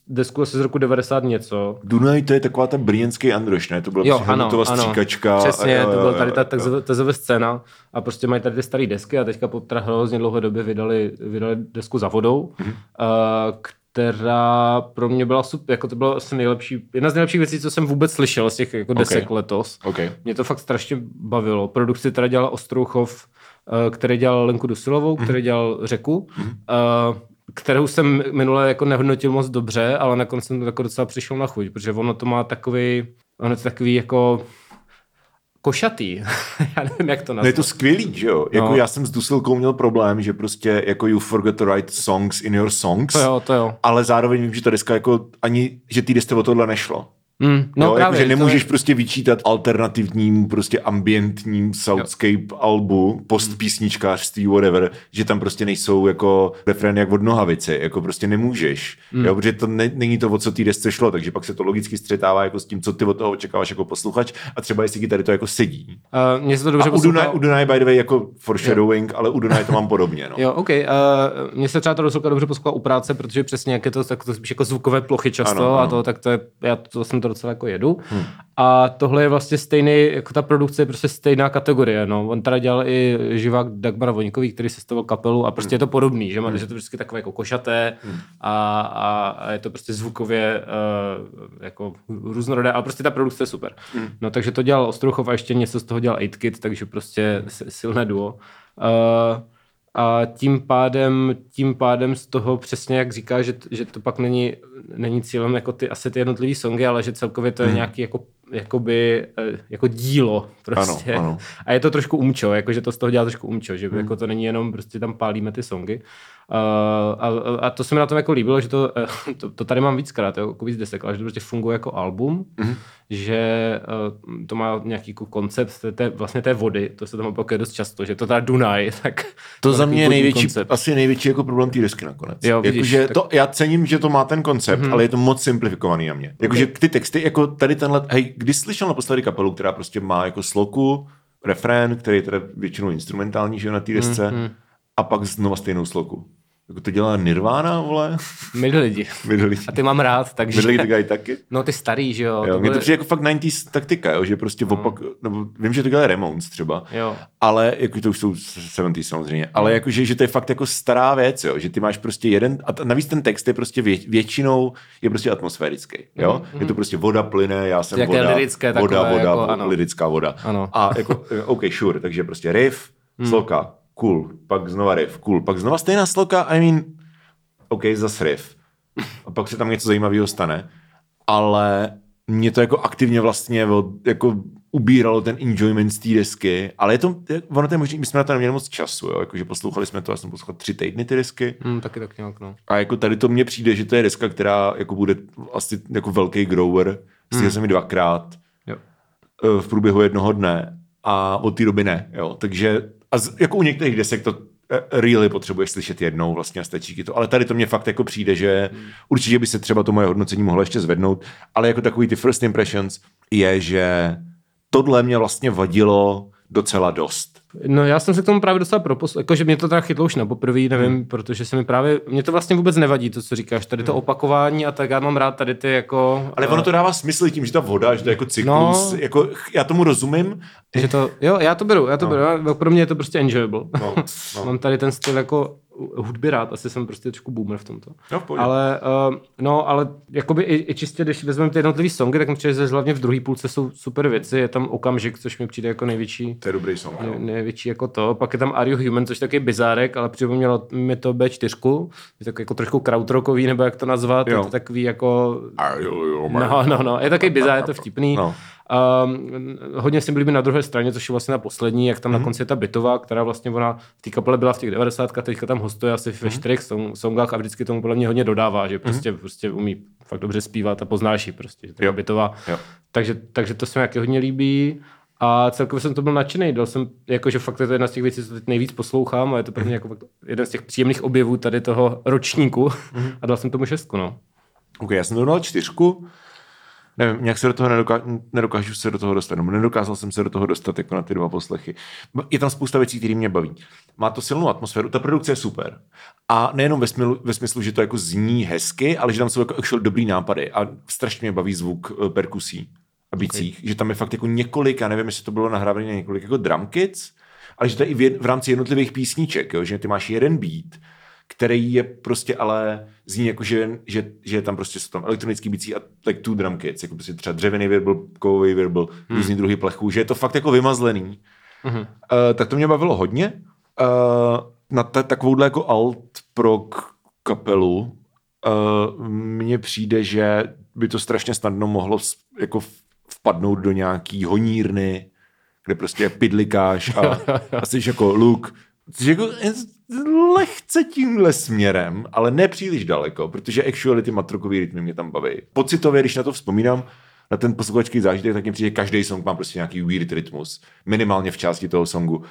desku asi z roku 90 něco. Dunaj, to je taková ta brněnský Androš, ne? To byla Jo, ano, ano. stříkačka. Přesně, a- to byla jo, tady ta jo. TZV scéna a prostě mají tady ty staré desky a teďka po teda hrozně dlouhé době vydali, vydali desku za vodou, Mhm. mm-hmm. Která pro mě byla super, jako to byla asi nejlepší, jedna z nejlepších věcí, co jsem vůbec slyšel z těch jako desek Ok. letos. OK. Mě to fakt strašně bavilo. Produkci teda dělal Ostrouchov, eh, který dělal Lenku Dusilovou, Mhm. který dělal Řeku, eh, kterou jsem minule jako nehodnotil moc dobře, ale nakonec jsem to jako docela přišel na chuť, protože ono to má takový, ono to takový jako košatý. [laughs] Já nevím, jak to No nazvat. je to skvělý, že jo? Jako No. já jsem s Dusilkou měl problém, že prostě jako you forgot to write songs in your songs. To jo, to jo. Ale zároveň vím, že ta deska jako ani, že té desce o tohle nešlo. Mm, no jo, právě. jako, že nemůžeš to, prostě vyčítat alternativnímu, prostě ambientním soundscape albu, post písničkářství, whatever, že tam prostě nejsou jako refrény jak od nohavice, jako prostě nemůžeš, mm. jo, protože to ne, není to, o co té desce šlo, takže pak se to logicky střetává jako s tím, co ty od toho očekáváš jako posluchač a třeba jestli ti tady to jako sedí. uh, mně se to dobře A u Dunaj, poslouchalo. u Dunaj, by the way, jako foreshadowing, ale u Dunaj to mám podobně, no. [laughs] Jo, OK. Uh, mně se třeba rozhodka dobře poslouchala u práce, protože přesně jak je to, tak to spíš jako zvukové plochy často Ano, ano, ano. a to, tak to je, já to jsem to docela jako jedu. Hmm. A tohle je vlastně stejný, jako ta produkce je prostě stejná kategorie, no. On teda dělal i živák Dagmara Voňkový, který sestavil kapelu a prostě hmm. je to podobný, že, má, že to vždycky takové jako košaté hmm. a, a, a, je to prostě zvukově uh, jako různorodé, ale prostě ta produkce je super. Hmm. No takže to dělal Ostrouchov a ještě něco z toho dělal 8Kid, takže prostě silné duo. Uh, a tím pádem, tím pádem z toho přesně jak říká, že, že to pak není, není cílem jako ty, asi ty jednotlivý songy, ale že celkově to je hmm. nějaký jako, jakoby, eh, jako dílo prostě. Ano, ano. A je to trošku umčo, jako že to z toho dělá trošku umčo, že hmm. jako to není jenom prostě tam pálíme ty songy. Uh, a, a, to se mi na tom jako líbilo, že to, eh, [laughs] to, to tady mám víckrát, jo, jako víc desek, ale že to prostě funguje jako album, Mhm. že uh, to má nějaký jako koncept té, té, vlastně té vody, to se tam opakuje dost často, že to teda Dunaj, [laughs] tak To za mě je největší, koncept. asi největší jako problém té desky nakonec. Jo, vidíš, Jakože tak- to, já cením, že to má ten koncept, mm-hmm. ale je to moc simplifikovaný na mě. Jakože ty texty, jako tady tenhle, hej, když slyšel naposledy kapelu, která prostě má jako sloku, refrén, který je teda většinou instrumentální, že jo, na té desce, mm-hmm. a pak znova stejnou sloku. Jako to dělá Nirvana, vole? My lidi. Vydali, A ty mám rád, takže... vydali ty guy taky? [laughs] No ty starý, že jo. Jo, to mně to byly- přijde jako fakt 90s taktika, jo, že prostě no. opak, nebo vím, že to dělá Ramones třeba, Jo. ale jako to už jsou 70 samozřejmě, ale jako, že, že to je fakt jako stará věc, jo, že ty máš prostě jeden, a t- navíc ten text je prostě vě, většinou, je prostě atmosférický, jo, mm, je to prostě voda plyne, já jsem Jaké voda, lirické voda, takové, voda, jako, vo- ano. lirická voda. Ano. A jako, OK, sure, takže prostě riff, sloka, cool, pak znova riff, cool, pak znova stejná sloka, I mean, OK, zas riff. A pak se tam něco zajímavého stane. Ale mě to jako aktivně vlastně jako ubíralo ten enjoyment z té desky, ale je to, ono to je možný, my jsme na to neměli moc času, jo, jakože poslouchali jsme to, já jsem poslouchal tři týdny ty desky Hmm, taky tak nějak, no. a jako tady to mně přijde, že to je deska, která jako bude asi jako velký grower, slyšel jsem ji dvakrát Jo. eh, v průběhu jednoho dne a od té doby ne, jo, takže a z, jako u některých desek to eh, really potřebuješ slyšet jednou vlastně a stačí ti to, ale tady to mě fakt jako přijde, že určitě by se třeba to moje hodnocení mohlo ještě zvednout, ale jako takový ty first impressions je, že tohle mě vlastně vadilo docela dost. No já jsem se k tomu právě dostal propos, jakože mě to teda chytlo už na poprvé, nevím, hmm. protože se mi právě, mě to vlastně vůbec nevadí, to, co říkáš, tady to opakování a tak já mám rád tady ty jako... Ale ono to dává smysl tím, že ta voda, že to je jako cyklus, No. jako já tomu rozumím, Že to, jo, já to beru, já to no. beru, pro mě je to prostě enjoyable. No, [laughs] no. Mám tady ten styl jako hudby rád, asi jsem prostě trošku boomer v tomto. No, v ale, uh, no, ale jakoby i, i čistě, když vezmeme ty jednotlivé songy, tak mi přijde, že hlavně v druhé půlce jsou super věci, je tam okamžik, což mi přijde jako největší, To je dobrý song. ne, No. Největší jako to. Pak je tam Are You Human, což je taky bizárek, ale připomnělo mi to B4, je tak jako trošku krautrockový, nebo jak to nazvat, Jo. je to takový jako Are you, you, No, no, no, je taky bizar, je to vtipný. No. Um, hodně si byli na druhé straně, což je vlastně na poslední, jak tam mm-hmm. na konci je ta bytová, která vlastně ona v té kapele byla v těch 90 teďka tam hostuje asi ve čtyřech song, songách a vždycky tomu podle mě hodně dodává, že prostě, mm-hmm. prostě umí fakt dobře zpívat a poznáš ji prostě, že to je Jo. bytová. Jo. Takže, takže to se mi taky hodně líbí. A celkově jsem to byl nadšený, dal jsem, jakože fakt je to jedna z těch věcí, co teď nejvíc poslouchám a je to pro mě jako jeden z těch příjemných objevů tady toho ročníku a dal jsem tomu šestku, no. OK, já jsem to dal čtyřku. Nevím, nějak se do toho nedoká- nedokážu se do toho dostat. No, nedokázal jsem se do toho dostat jako na ty dva poslechy. Je tam spousta věcí, které mě baví. Má to silnou atmosféru, ta produkce je super. A nejenom ve smyslu, ve smyslu, že to jako zní hezky, ale že tam jsou jako actual dobrý nápady. A strašně mě baví zvuk eh, perkusí a bicích. Okay. Že tam je fakt jako několik, já nevím, jestli to bylo nahrávané na několik jako drum kits, ale že to je i v, rámci jednotlivých písniček, jo? že ty máš jeden beat, který je prostě ale zní jako, že, že, že je tam prostě jsou tam elektronický bicí a like two drum kits, jako prostě třeba dřevěný virbl, kovový virbl, hmm. různý druhý plechů, že je to fakt jako vymazlený. Hmm. Uh, tak to mě bavilo hodně. Uh, na ta, takovouhle jako alt pro kapelu uh, mně přijde, že by to strašně snadno mohlo jako vpadnout do nějaký honírny, kde prostě pidlikáš a, a jsi jako luk. Což jako lehce tímhle směrem, ale ne příliš daleko, protože actually ty matrokový rytmy mě tam baví. Pocitově, když na to vzpomínám, na ten posluchačský zážitek, tak mi přijde, že každý song má prostě nějaký weird rytmus, minimálně v části toho songu.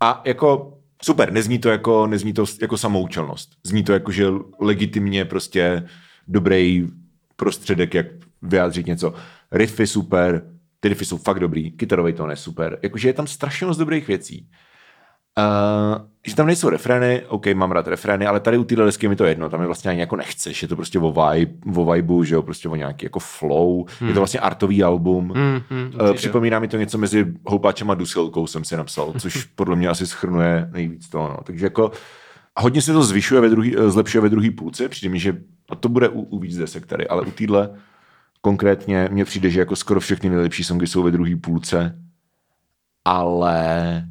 A jako super, nezní to jako, nezní to jako samoučelnost. Zní to jako, že legitimně prostě dobrý prostředek, jak vyjádřit něco. Riffy super, ty riffy jsou fakt dobrý, kytarový tón je super. Jakože je tam strašně moc dobrých věcí. Uh, že tam nejsou refrény, OK, mám rád refrény, ale tady u téhle desky mi to jedno, tam je vlastně ani jako nechceš, je to prostě o, vibe, o vibu, že jo, prostě o nějaký jako flow, hmm. je to vlastně artový album, hmm, hmm, uh, připomíná mi to něco mezi Houpáčem a Dusilkou jsem si napsal, což [laughs] podle mě asi schrnuje nejvíc toho, no. takže jako hodně se to zvyšuje ve druhý, eh, zlepšuje ve druhé půlce, přijde mi, že a to bude u, u víc desek tady, ale u téhle konkrétně mně přijde, že jako skoro všechny nejlepší songy jsou ve druhé půlce, ale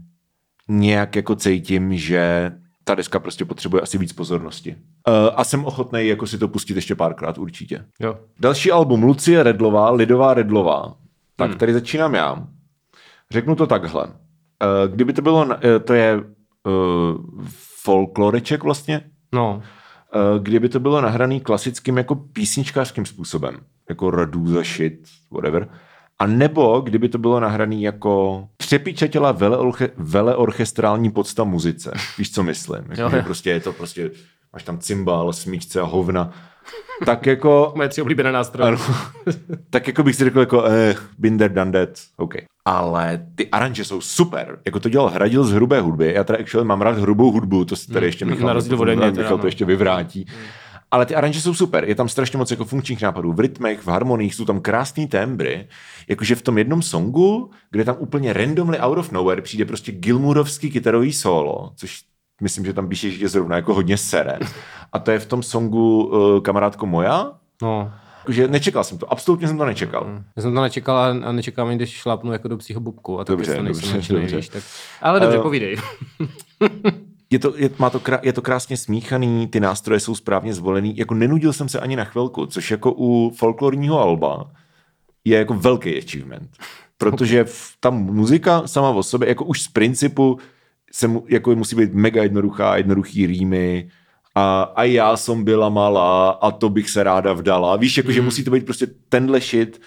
nějak jako cítím, že ta deska prostě potřebuje asi víc pozornosti. Uh, a jsem ochotný jako si to pustit ještě párkrát určitě. Jo. Další album Lucie Redlová, Lidová Redlová. Tak hmm. tady začínám já. Řeknu to takhle. Uh, kdyby to bylo, uh, to je uh, folkloreček vlastně. No. Uh, kdyby to bylo nahraný klasickým jako písničkářským způsobem. Jako Raduza shit, whatever. A nebo kdyby to bylo nahraný jako přepíčetěla veleorche, veleorchestrální podsta muzice. Víš, co myslím? Jako, jo, jo. Prostě je to prostě, máš tam cymbal, smíčce a hovna. Tak jako... [laughs] Moje tři oblíbené nástroje. Ano, [laughs] tak jako bych si řekl jako, eh, been there, done that, OK. Ale ty aranže jsou super. Jako to dělal Hradil z hrubé hudby. Já teda actually mám rád hrubou hudbu, to si tady hmm. ještě Michal, na rozdíl ode mě, Michal to ještě vyvrátí. Hmm. Ale ty aranže jsou super, je tam strašně moc jako funkčních nápadů. V rytmech, v harmoniích jsou tam krásné tembry. Jakože v tom jednom songu, kde tam úplně randomly out of nowhere přijde prostě Gilmurovský kytarový solo, což myslím, že tam píše, že je zrovna jako hodně sere. A to je v tom songu uh, Kamarádko moja. No. Jakože nečekal jsem to, absolutně jsem to nečekal. Hmm. Já jsem to nečekal a nečekám, když šlápnu jako do psího bubku. A dobře, to dobře, dobře. dobře. Víš, tak... Ale dobře, uh, povídej. [laughs] je to, je, má to, krá, je to krásně smíchaný, ty nástroje jsou správně zvolený, jako nenudil jsem se ani na chvilku, což jako u folklorního alba je jako velký achievement. [laughs] Protože v, ta muzika sama o sobě, jako už z principu, se mu, jako musí být mega jednoduchá, jednoduchý rýmy, a, a já jsem byla malá a to bych se ráda vdala. Víš, jako, mm. že musí to být prostě tenhle shit,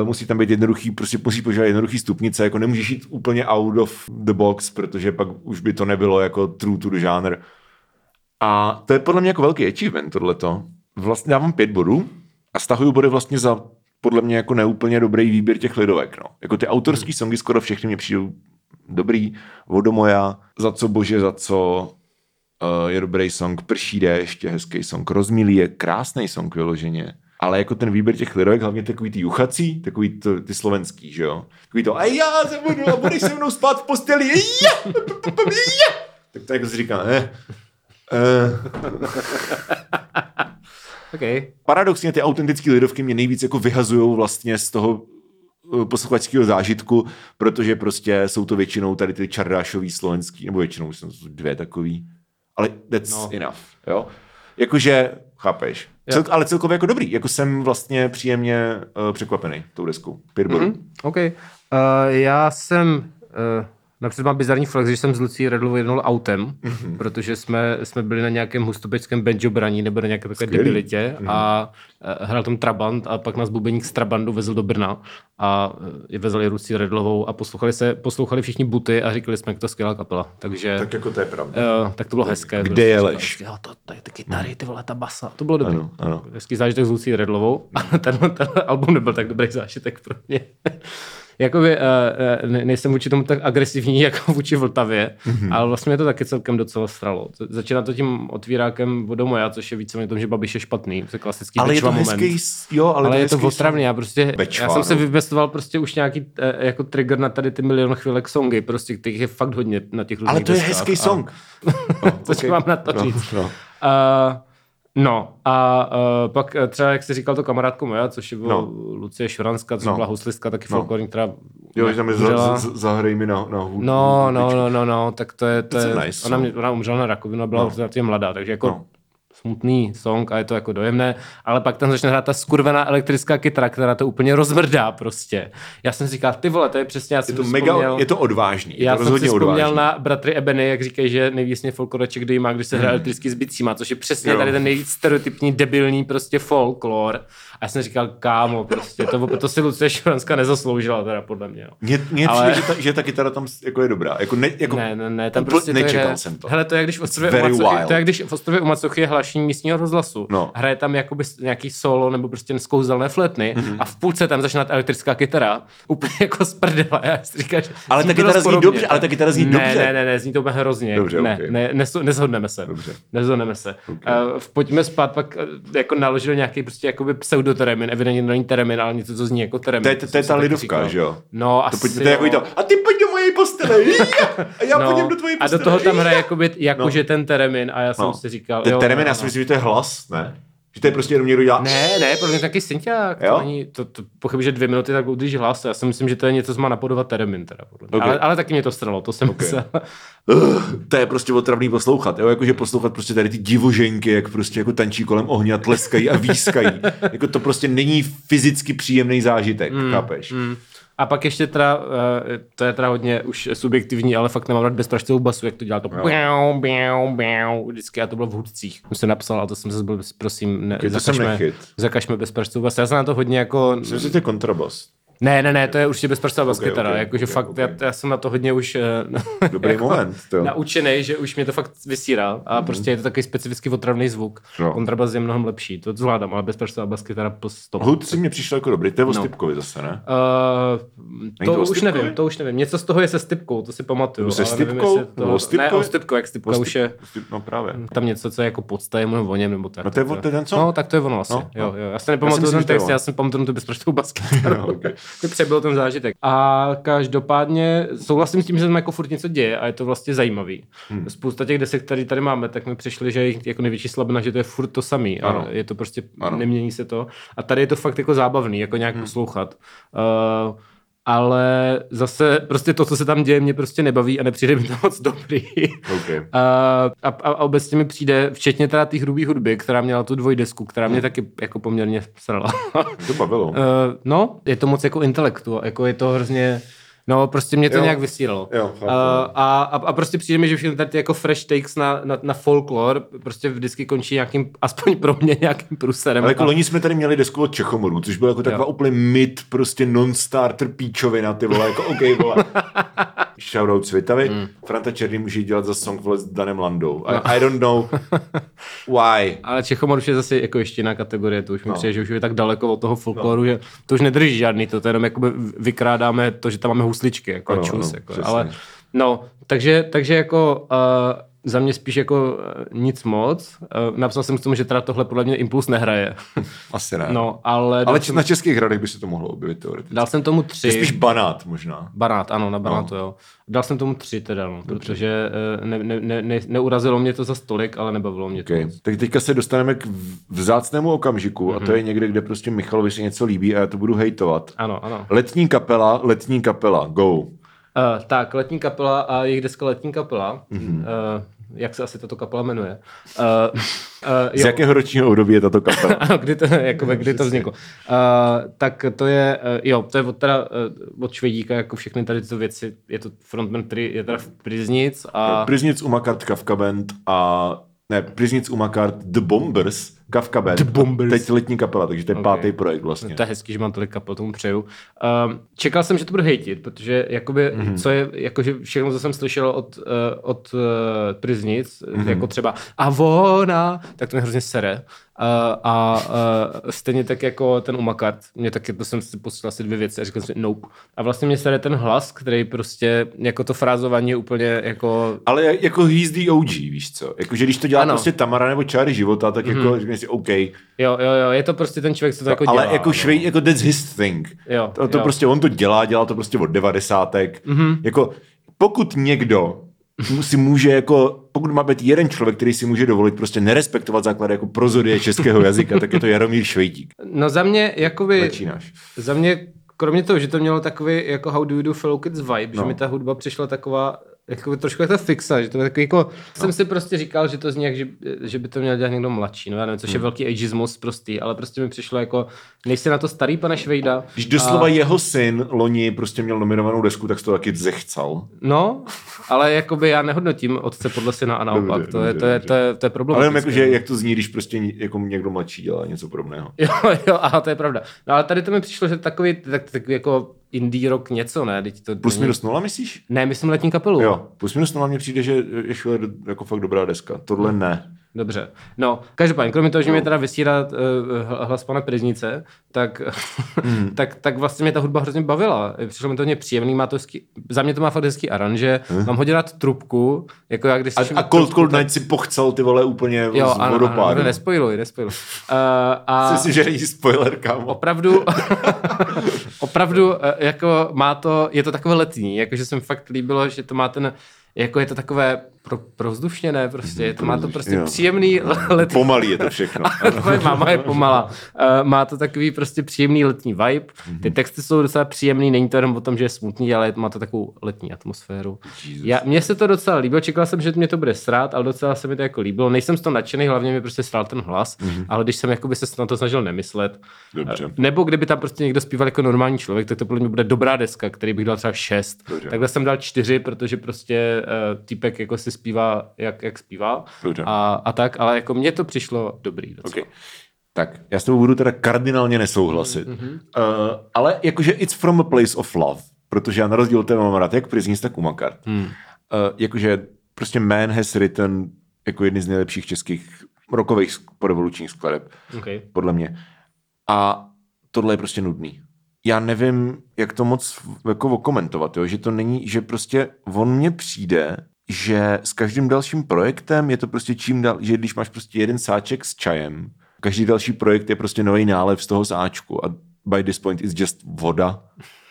uh, musí tam být jednoduchý, prostě musí používat jednoduchý stupnice, jako nemůžeš jít úplně out of the box, protože pak už by to nebylo jako true to the genre. A to je podle mě jako velký achievement tohleto. Vlastně dávám pět bodů a stahuju body vlastně za podle mě jako neúplně dobrý výběr těch lidovek. No. Jako ty autorský songy skoro všechny mě přijdou dobrý. Vodomoja, za co bože, za co uh, je dobrý song. Prší déšť je hezký song. Rozmilý je krásný song vyloženě ale jako ten výběr těch lidovek, hlavně takový ty juchací, takový to, ty slovenský, že jo? Takový to, a já se budu, a budeš se mnou spát v posteli, ja. Tak to jako si říká, eh. eh. [laughs] okay. Paradoxně ty autentické lidovky mě nejvíc jako vyhazují vlastně z toho posluchačského zážitku, protože prostě jsou to většinou tady ty čardášový slovenský, nebo většinou jsou dvě takový, ale that's no. enough, jo? Jakože, chápeš, Cel, ale celkově jako dobrý. Jako jsem vlastně příjemně uh, překvapený tou deskou. Pět bodů. Mm-hmm. OK. Uh, já jsem uh, Například mám bizarní flex, že jsem s Lucí Redlovou jednul autem, Mhm. mm-hmm. protože jsme, jsme byli na nějakém hustopečském banjo braní nebo na nějaké takové Skvělý. Debilitě mm-hmm. a eh, hrál tam Trabant a pak nás bubeník z Trabandu vezl do Brna a eh, vezli Lucí Redlovou a poslouchali se, poslouchali všichni buty a říkali jsme, jak to skvělá kapela. Takže Tak jako to je pravda. Uh, tak to bylo hezké. Kde Prostě je vždycky, Jo, to, to je ty kytary, ty vole, ta basa. To bylo dobré. Ano, ano. Hezký zážitek s Lucí Redlovou. A tenhle, tenhle album nebyl tak dobrý zážitek pro mě. Jakoby uh, ne, nejsem vůči tomu tak agresivní [laughs] jako vůči Vltavě, Mhm. mm-hmm. ale vlastně mě to taky celkem docela stralo. To- Začíná to tím otvírákem Vodomoja, což je víceméně tom, že Babiš je špatný. To je klasický Ale je to moment. hezký, jo, ale, Ale, ale je to otravný, já prostě, Bečva, já jsem se no. vybestoval prostě už nějaký eh, jako trigger na tady ty milion chvilek songy, prostě kterých je fakt hodně na těch různých Ale to je deskách hezký a- song. [laughs] Co okay. mám na to No, říct? no. Uh, no a uh, pak eh, třeba, jak jsi říkal to kamarádko moja, což je No. no. Lucie Šuranská, což No. no. byla houslistka, taky No. folklorní, která Jo, že tam je za, za, zahraj mi na, na hudbu. No, no, no, no, no, tak to je, to je nice ona, song. mě, ona umřela na rakovinu a byla No. no. mladá, takže jako No. Smutný song a je to jako dojemné, ale pak tam začne hrát ta skurvená elektrická kytara, která to úplně rozmrdá prostě. Já jsem si říkal, ty vole, to je přesně, já Je jsem to si mega, vzpomněl- je to odvážný. Je já to jsem si rozhodně odvážný. na bratry Ebeny, jak říkají, že nejvíc folkloreček, kdy má, když se hraje elektricky s bicíma, což je přesně Jo. tady ten nejvíc stereotypní, debilní prostě folklor. A já jsem říkal, kámo, prostě, to, to si Lucie Šuranská nezasloužila teda podle mě. Mně, mně Ale- přijde, že ta, že ta kytara tam jako je dobrá. Jako ne, jako Ne, ne, ne, tam prostě to nečekal je, jsem to. Hele, to je, jak když v ostrově, Very u Macochy, wild. to je, když v ostrově u Macochy je hlášení místního rozhlasu. No. Hraje tam jakoby nějaký solo nebo prostě skouzelné fletny Mhm. mm-hmm. a v půlce tam začíná ta elektrická kytara. [laughs] Úplně jako z prdela. Já si říkám, že Ale ta kytara zní dobře, ale ta kytara zní ne, dobře. Ne, ne, ne, zní to úplně hrozně. Dobře, ne, okay. ne, nes, nezhodneme se. Dobře. Nezhodneme se. Okay. Uh, pojďme spát, pak uh, jako naložil nějaký prostě jakoby pseudoteremin, evidentně to není teremin, ale něco, co zní jako teremin. To je, to, to je ta lidovka, že jo? No, To, pojď, to je jako to, a ty pojď do mojej postele, [laughs] a já no, půjdem do tvojí a postele. do toho tam hraje jakoby, jako No. no. že ten teremin a já jsem No. si říkal, Ten jo, teremin, no, já si myslím, že to je hlas, ne? Že to je prostě jenom někdo dělá... Ne, ne, podle mě taky synťák. To, není, to, to pochybuji, že dvě minuty tak udrží hlas. Já si myslím, že to je něco, co má napodovat teremin. Teda, podle mě. Ok. ale, ale, taky mě to stralo, to jsem Ok. myslel. [laughs] to je prostě otravný poslouchat, jo, jakože poslouchat prostě tady ty divoženky, jak prostě jako tančí kolem ohně a tleskají a výskají. [laughs] jako to prostě není fyzicky příjemný zážitek, mm, chápeš? Mm. A pak ještě teda, eh, to je teda hodně už subjektivní, ale fakt nemám rád bezpražcovou basu, jak to dělá to biau, biau, biau, vždycky, a to bylo v hudcích. Už jsem napsal, ale to jsem zase byl, prosím, ne, jsem zakažme, zakažme bezpražcovou basu. Já jsem na to hodně jako, Myslím, že to je kontrabas. Ne, ne, ne, to je určitě bezpražcová Ok, baskytara, ok, jakože ok, fakt, ok. Já, já, jsem na to hodně už eh, [laughs] Dobrý moment, to. naučený, že už mě to fakt vysírá a prostě je to takový specificky otravný zvuk. No. Kontrabas je mnohem lepší, to zvládám, ale bezpražcová baskytara po stop. Hud si mě přišlo jako dobrý, to je o No. Stipkovi zase, ne? Uh, to to už nevím, to už nevím. Něco z toho je se Stipkou, to si pamatuju. Se nevím, Stipkou? jestli Nebo o To... Stipkovi? Ne, o Stipko, jak Stipka už je No právě. tam něco, co je jako podsta, je mluvím o něm, nebo tak. No to je to ten song? No, tak to je ono asi. No, No, jo, jo. Já si nepamatuju ten to text, já jsem pamatuju tu bezprostou basky. [laughs] No, to přebyl ten zážitek. A každopádně souhlasím s tím, že tam jako furt něco děje a je to vlastně zajímavý. Hmm. Spousta těch desek, které tady máme, tak mi přišly, že je jako největší slabina, že to je furt to samý. A Ano. je to prostě, ano. nemění se to. A tady je to fakt jako zábavný, jako nějak hmm. poslouchat. Uh, ale zase prostě to, co se tam děje, mě prostě nebaví a nepřijde mi to moc dobrý. Okay. [laughs] A, a, a obecně mi přijde, včetně teda té hrubý hudby, která měla tu dvojdesku, která mě taky jako poměrně srala. To bavilo. Uh, [laughs] no, je to moc jako intelektu, jako je to hrozně, no prostě mě to Jo. nějak vysílalo. Jo, uh, a, a, a prostě přijde mi, že všechny tady ty jako fresh takes na, na, na folklor prostě vždycky končí nějakým, [laughs] aspoň pro mě nějakým průserem. Ale jako a, loni jsme tady měli desku od Čechomorů, což byla jako taková Jo. úplně mid, prostě non-starter píčovina, ty vole, jako OK, vole. [laughs] Shoutout Svitavy. Mm. Franta Černý může dělat za song vole s Danem Landou. I, I don't know [laughs] why. ale Čechomor už je zase jako ještě jiná kategorie, to už mi No. no. přijde, že už je tak daleko od toho folkloru, no. že to už nedrží žádný, to, to jenom jakoby vykrádáme to, že tam máme husličky, jako Ano, ano, čus, ano, jako, přesně. ale no, takže, takže jako uh, za mě spíš jako uh, nic moc. Uh, napsal jsem k tomu, že teda tohle podle mě Impuls nehraje. [laughs] Asi ne. no, ale, Ale jsem, na českých hradech by se to mohlo objevit teoreticky. dal jsem tomu To tři. je spíš banát možná. Banát, ano, na banátu, no. jo. Dal jsem tomu tři teda, no, protože uh, ne, ne, ne, ne, neurazilo mě to za stolik, ale nebavilo mě to Okay. moc. Tak teďka se dostaneme k vzácnému okamžiku mm-hmm. a to je někde, kde prostě Michalovi se něco líbí a já to budu hejtovat. Ano, ano. Letní kapela, letní kapela, go. Uh, tak, letní kapela a jejich deska letní kapela. Mm-hmm. Uh, jak se asi tato kapela jmenuje. Uh, uh, [laughs] Z jakého ročního období je tato kapela? [laughs] ano, kdy to, jakoby, kdy to vzniklo. Uh, tak to je, uh, jo, to je od, teda, uh, od Švedíka, jako všechny tady tyto věci, je to frontman, který je teda v Priznic a... Priznic Umakart Kafka Band a ne, Priznic Umakart The Bombers Kafka Band. The Bombers. Teď letní kapela, takže to je Okay. pátý projekt vlastně. To je hezký, že mám tolik kapel, tomu přeju. Um, čekal jsem, že to bude hejtit, protože jakoby, Mhm. mm-hmm. co je, jakože všechno, co jsem slyšel od, uh, od uh, Priznic, Mhm. mm-hmm. jako třeba a ona, tak to mě hrozně sere. Uh, a uh, stejně tak jako ten Umakart, mě taky, to jsem si posílal asi dvě věci a říkal jsem si nope. A vlastně mě sere ten hlas, který prostě, jako to frázování je úplně jako Ale jak- jako he's the OG, víš co? Jako, že když to dělá Ano. prostě Tamara nebo Čáry života, tak jako mm-hmm. Řekneš si OK. Jo, jo, jo, je to prostě ten člověk, co to jako ale dělá. jako no. švej, jako that's his thing. Jo, to, to jo. prostě on to dělá, dělá to prostě od devadesátek. Mm-hmm. Jako pokud někdo si může jako, pokud má být jeden člověk, který si může dovolit prostě nerespektovat základy jako prozodie českého jazyka, tak je to Jaromír Švejdík. No za mě, jakoby, Začínáš. za mě, kromě toho, že to mělo takový jako How do you do fellow kids vibe, no. že mi ta hudba přišla taková jako trošku jako fixa, že to je takový jako, no. jsem si prostě říkal, že to zní jak, že, že by to měl dělat někdo mladší, no já nevím, což Hmm. je velký ageismus prostý, ale prostě mi přišlo jako, nejsi na to starý, pane Švejda. Když doslova a... jeho syn loni prostě měl nominovanou desku, tak to taky zechcal. No, ale jakoby já nehodnotím otce podle syna a naopak, Dobře, to, je, dobře, to, je, to, je, to je problém. Ale jenom jako, že jak to zní, když prostě jako někdo mladší dělá něco podobného. Jo, jo, aha, to je pravda. No ale tady to mi přišlo, že takový, tak, tak jako indie rock něco, ne? Teď to Plus není- minus nula, myslíš? Ne, myslím letní kapelu. Jo, plus minus nula mně přijde, že je Schiller jako fakt dobrá deska. Tohle ne. Dobře. No, každopádně, kromě toho, že mě teda vysírá uh, hlas pana Priznice, tak, Hmm. [laughs] tak, tak vlastně mě ta hudba hrozně bavila. Přišlo mi to hodně příjemný, má to hezký, za mě to má fakt hezký aranže, mám hodně rád trubku, jako já když. A, a Cold Cold Night si pochcel ty vole úplně Jo, z ano, ano, vodopádu. ano, nespojiluj, nespojiluj. Uh, a Myslím si, že není spoiler, kámo. opravdu, [laughs] opravdu, eh, jako má to, je to takové letní, jakože se mi fakt líbilo, že to má ten, jako je to takové pro, provzdušněné prostě, to, má to prostě jo. příjemný [laughs] letní Pomalý je to všechno. [laughs] Tvoje máma je pomalá. Uh, má to takový prostě příjemný letní vibe. Mhm. Ty texty jsou docela příjemný, není to jenom o tom, že je smutný, ale má to takovou letní atmosféru. Já, mně se to docela líbilo, čekal jsem, že mě to bude srát, ale docela se mi to jako líbilo. Nejsem z toho nadšený, hlavně mi prostě srál ten hlas, ale když jsem jakoby se na to snažil nemyslet, Mhm. Dobře. eh, nebo kdyby tam prostě někdo zpíval jako normální člověk, tak to podle mě bude dobrá deska, který bych dal třeba šest. Dobře. Takhle jsem dal čtyři, protože prostě uh, týpek jako si zpívá, jak, jak zpívá. A, a tak, ale jako mně to přišlo dobrý docela. Okay. Tak, já s tebou budu teda kardinálně nesouhlasit. Mm-hmm. Uh, ale jakože it's from a place of love, protože já na rozdíl od tebe mám rád jak Priznis, tak Umakart. Mm. Uh, jakože prostě Man has written jako jedny z nejlepších českých rokových porevolučních skladeb, Okay. podle mě. A tohle je prostě nudný. Já nevím, jak to moc jako okomentovat, jo? že to není, že prostě on mně přijde, že s každým dalším projektem je to prostě čím dál, že když máš prostě jeden sáček s čajem, každý další projekt je prostě nový nálev z toho sáčku a by this point is just voda.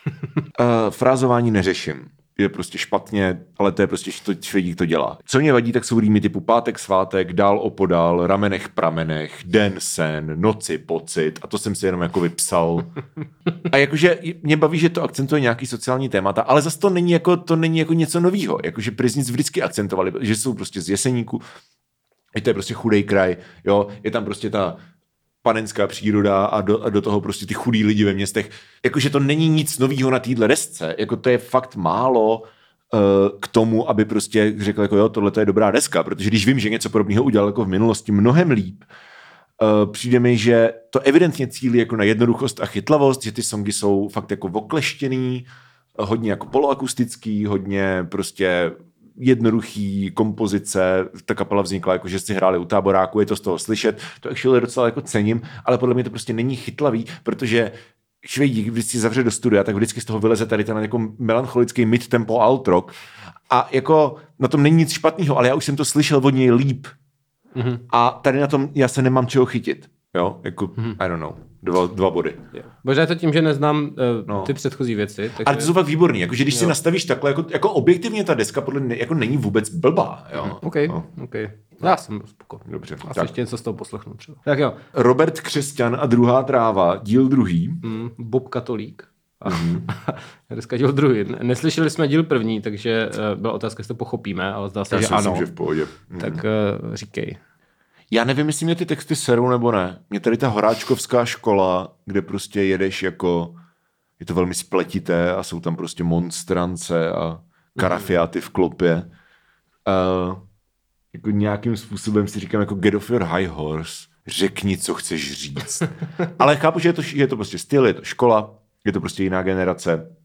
uh, [laughs] frázování neřeším. Je prostě špatně, ale to je prostě, to švedík to dělá. Co mě vadí, tak jsou rýmy typu pátek, svátek, dál opodál, ramenech, pramenech, den, sen, noci, pocit a to jsem si jenom jako vypsal. A jakože mě baví, že to akcentuje nějaký sociální témata, ale zase to není jako, to není jako něco novýho. Jakože Priznic vždycky akcentovali, že jsou prostě z Jeseníku, že to je prostě chudej kraj, jo, je tam prostě ta panenská příroda a do, a do toho prostě ty chudí lidi ve městech. Jakože to není nic novýho na téhle desce, jako to je fakt málo uh, k tomu, aby prostě řekl jako jo, tohle je dobrá deska, protože když vím, že něco podobného udělal jako v minulosti mnohem líp, Uh, přijde mi, že to evidentně cílí jako na jednoduchost a chytlavost, že ty songy jsou fakt jako okleštěný, eh, hodně jako poloakustický, hodně prostě jednoduchý kompozice, ta kapela vznikla jako, že si hráli u táboráku, je to z toho slyšet, to actually docela jako cením, ale podle mě to prostě není chytlavý, protože Švejdík, když si zavře do studia, tak vždycky z toho vyleze tady ten jako melancholický mid-tempo alt rock a jako na tom není nic špatného, ale já už jsem to slyšel od něj líp, Mm-hmm. a tady na tom já se nemám čeho chytit. Jo, jako, mm-hmm. I don't know, dva, dva body. Možná je to tím, že neznám uh, No. ty předchozí věci. Takže... Ale ty jsou fakt výborný, jakože když jo. si nastavíš takhle, jako, jako objektivně ta deska podle mě jako není vůbec blbá. Jo. OK, No. OK. Já jsem spokojený. Dobře, Asi tak. ještě něco z toho poslechnu třeba. Tak jo. Robert Křesťan a druhá tráva, díl druhý. Mm, Bob Katolík. A, [laughs] dneska díl druhý. Neslyšeli jsme díl první, takže uh, byla otázka, jestli to pochopíme, ale zdá se, Já že ano. myslím, že v pohodě. Mhm. Tak uh, říkej. Já nevím, jestli mě ty texty serou nebo ne. Mě tady ta horáčkovská škola, kde prostě jedeš jako, je to velmi spletité a jsou tam prostě monstrance a karafiáty v klopě. Uh, jako nějakým způsobem si říkám jako get off your high horse, řekni, co chceš říct. [laughs] Ale chápu, že je to, že je to prostě styl, je to škola, je to prostě jiná generace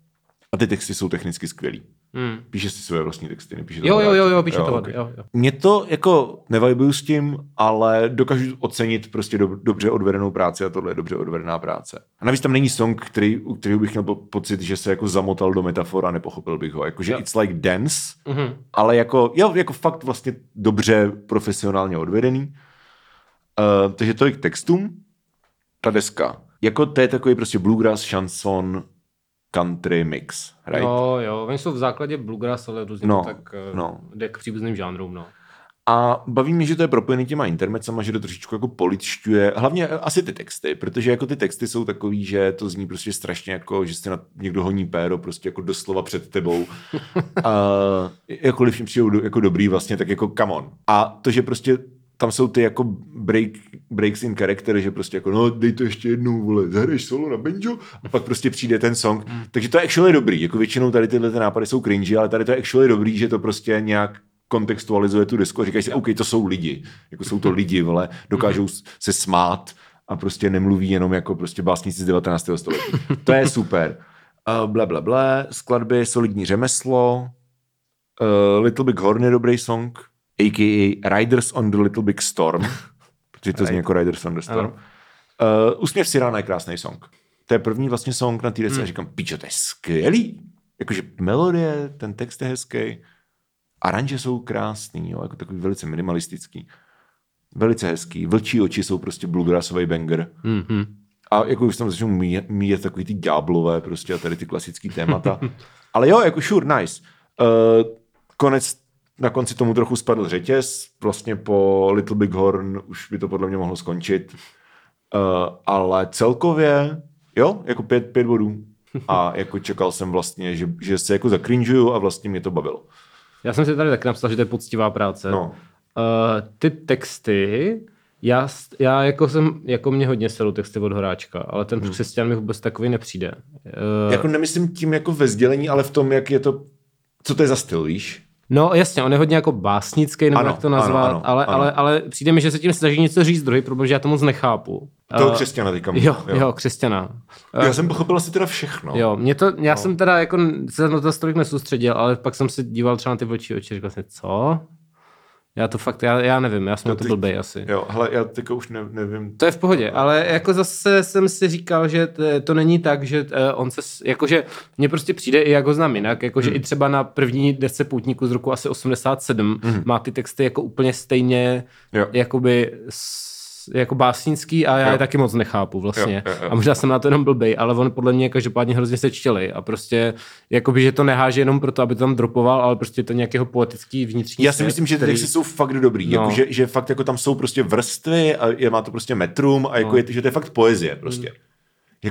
a ty texty jsou technicky skvělý. Hmm. Píše si své vlastní texty, nepíše to Jo, jo, jo, jo, píše to. ok. Jo, jo. Mě to jako nevibuju s tím, ale dokážu ocenit prostě do, dobře odvedenou práci a tohle je dobře odvedená práce. A navíc tam není song, který, u kterého bych měl po, pocit, že se jako zamotal do metafor a nepochopil bych ho. Jakože Jo. it's like dance, Mhm. ale jako, jo, jako fakt vlastně dobře profesionálně odvedený. Uh, takže tolik textům. Ta deska. Jako to je takový prostě bluegrass, chanson, country mix, right? Jo, jo, oni jsou v základě bluegrass, ale různě No, tak no. no. jde k příbuzným žánrům, no. A baví mě, že to je propojený těma intermecama, že to trošičku jako poličťuje, hlavně asi ty texty, protože jako ty texty jsou takový, že to zní prostě strašně jako, že se na někdo honí péro prostě jako doslova před tebou. [laughs] a jakkoliv jim přijdou do- jako dobrý vlastně, tak jako come on. A to, že prostě tam jsou ty jako break, breaks in character, že prostě jako no dej to ještě jednou, vole, zahraješ solo na banjo a pak prostě přijde ten song. Takže to je actually dobrý, jako většinou tady tyhle ty nápady jsou cringy, ale tady to je actually dobrý, že to prostě nějak kontextualizuje tu disku a říkají si, OK, to jsou lidi, jako jsou to lidi, vole, dokážou s- se smát a prostě nemluví jenom jako prostě básníci z 19. století. To je super. Uh, ble, ble, ble, skladby, solidní řemeslo, uh, Little Big Horn je dobrý song, a.k.a. Riders on the Little Big Storm, [laughs] protože to zní jako Riders on the Storm. Ano. Uh, Úsměv si rána je krásný song. To je první vlastně song na té desce a říkám, pičo, to je skvělý. Jakože melodie, ten text je hezký, aranže jsou krásný, jo, jako takový velice minimalistický. Velice hezký. Vlčí oči jsou prostě bluegrassový banger. Mhm. A jako už tam začnou míjet, míjet takový ty ďáblové prostě a tady ty klasický témata. Ale jo, jako sure, nice. Uh, konec, na konci tomu trochu spadl řetěz, vlastně po Little Big Horn už by to podle mě mohlo skončit. Uh, ale celkově, jo, jako pět, pět bodů. A [laughs] jako čekal jsem vlastně, že, že se jako zakrinžuju a vlastně mě to bavilo. Já jsem si tady taky napsal, že to je poctivá práce. No. Uh, ty texty, já, já jako jsem, jako mě hodně serou texty od Horáčka, ale ten křesťan mi vůbec takový nepřijde. Uh, Jako nemyslím tím jako ve sdělení, ale v tom, jak je to, co to je za styl, víš? No jasně, on je hodně jako básnický, nebo Ano, jak to nazvat, ano, ano, ale, ano. Ale, ale přijde mi, že se tím snaží něco říct. Druhý problém, že já to moc nechápu. Toho Eh, křesťana teďka. Jo, jo, jo, křesťana. Já jsem pochopil asi teda všechno. Jo, mě to, já no. jsem teda jako se na to tolik nesoustředil, ale pak jsem se díval třeba na ty vlčí oči, říkal jsem, co? Já to fakt, já, já nevím, já jsem na to blbej asi. Jo, hele, já teďka už ne, nevím. To je v pohodě, ale jako zase jsem si říkal, že to, to není tak, že uh, on se, jakože mně prostě přijde i jak ho znám jinak, jakože Hmm. i třeba na první desce Poutníku z roku asi 87 má ty texty jako úplně stejně Hmm. Jo. jakoby s, jako básnický a já Jo. je taky moc nechápu vlastně. Jo, jo, jo. A možná jsem na to jenom blbej, ale on podle mě každopádně hrozně se čtěli a prostě jakoby, že to neháže jenom proto, aby to tam dropoval, ale prostě to nějakého poetický vnitřní Já si svět, myslím, že ty který- texty jsou fakt dobrý. No. Jako, že, že, fakt jako tam jsou prostě vrstvy a je, má to prostě metrum a jako No. je, že to je fakt poezie prostě. Jako,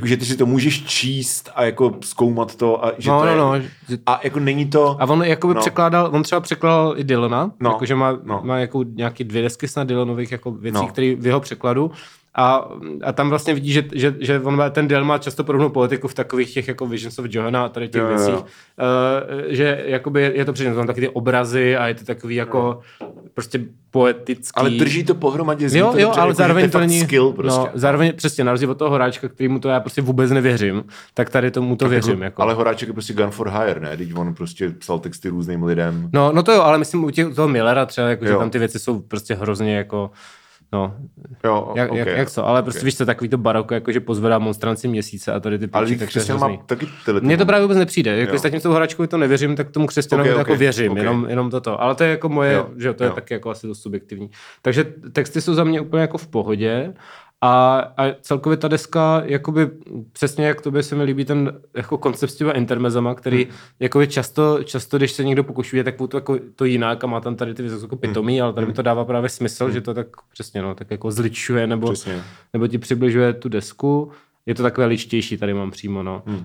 že ty si to můžeš číst a jako zkoumat to a že No, to no, je... no, že- A jako není to... A on jakoby No. no. překládal, on třeba překládal i Dylana, No. jakože má, No. má jako nějaký dvě desky snad Dylanových jako věcí, No. které v jeho překladu. A, a tam vlastně vidí, že, že, že on má, ten Dylan má často podobnou politiku v takových těch jako Visions of Johana a tady těch Jo, jo, jo. věcích, uh, že jakoby je to přesně, tam taky ty obrazy a je to takový jako prostě poetický. Ale drží to pohromadě, zní Jo, to jo, dobře, ale jako, zároveň to, není... skill prostě. No, zároveň přesně, na rozdíl od toho horáčka, kterýmu to já prostě vůbec nevěřím, tak tady tomu to věřím. Jako. Ale Horáček je prostě gun for hire, ne? Teď on prostě psal texty různým lidem. No, no to jo, ale myslím u těch, toho Millera třeba, jako, že tam ty věci jsou prostě hrozně jako, no, Jo, jak, okay. jak, jak co, ale prostě okay. víš co, takový to baroko, jako že pozvedá monstranci měsíce a tady ty teď tak to je křesťan má taky tyhle ty Mně to právě vůbec nepřijde. Jako Jo. zatím tou hračkou to nevěřím, tak tomu křesťanovi Ok, okay, ok, jako věřím, ok. jenom, jenom toto. Ale to je jako moje, Jo, že jo, to je jo. taky jako asi dost subjektivní. Takže texty jsou za mě úplně jako v pohodě. A, a celkově ta deska, jakoby přesně jak tobě se mi líbí ten jako koncept s těma intermezama, který Hmm. jakoby často, často, když se někdo pokušuje, tak to, jako, to jinak a má tam tady ty věci jako pitomí, ale tady mi to dává právě smysl, že to tak přesně no, tak jako zličuje nebo, Hmm. Přesně. nebo ti přibližuje tu desku. Je to takové ličtější, tady mám přímo, no. Hmm. Uh,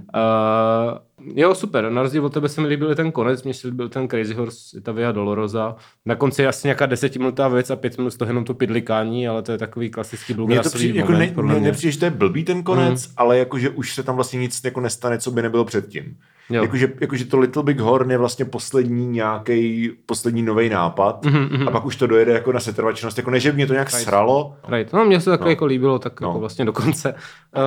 jo, super, na rozdíl od tebe se mi líbil ten konec, mně se líbil ten Crazy Horse, ta Via Dolorosa. Na konci je asi nějaká desetiminutová věc a pět minut z toho jenom to pidlikání, ale to je takový klasický bluegrassový jako moment, ne, podle mně mě. nepřijde, že to je blbý ten konec, mm. ale jakože už se tam vlastně nic jako nestane, co by nebylo předtím. Jakože, jakože to Little Big Horn je vlastně poslední nějaký poslední nový nápad mm-hmm. a pak už to dojede jako na setrvačnost. Jako ne, že mě to nějak sralo, Right. No, mně se to takhle No. jako líbilo, tak No. jako vlastně do konce. Uh,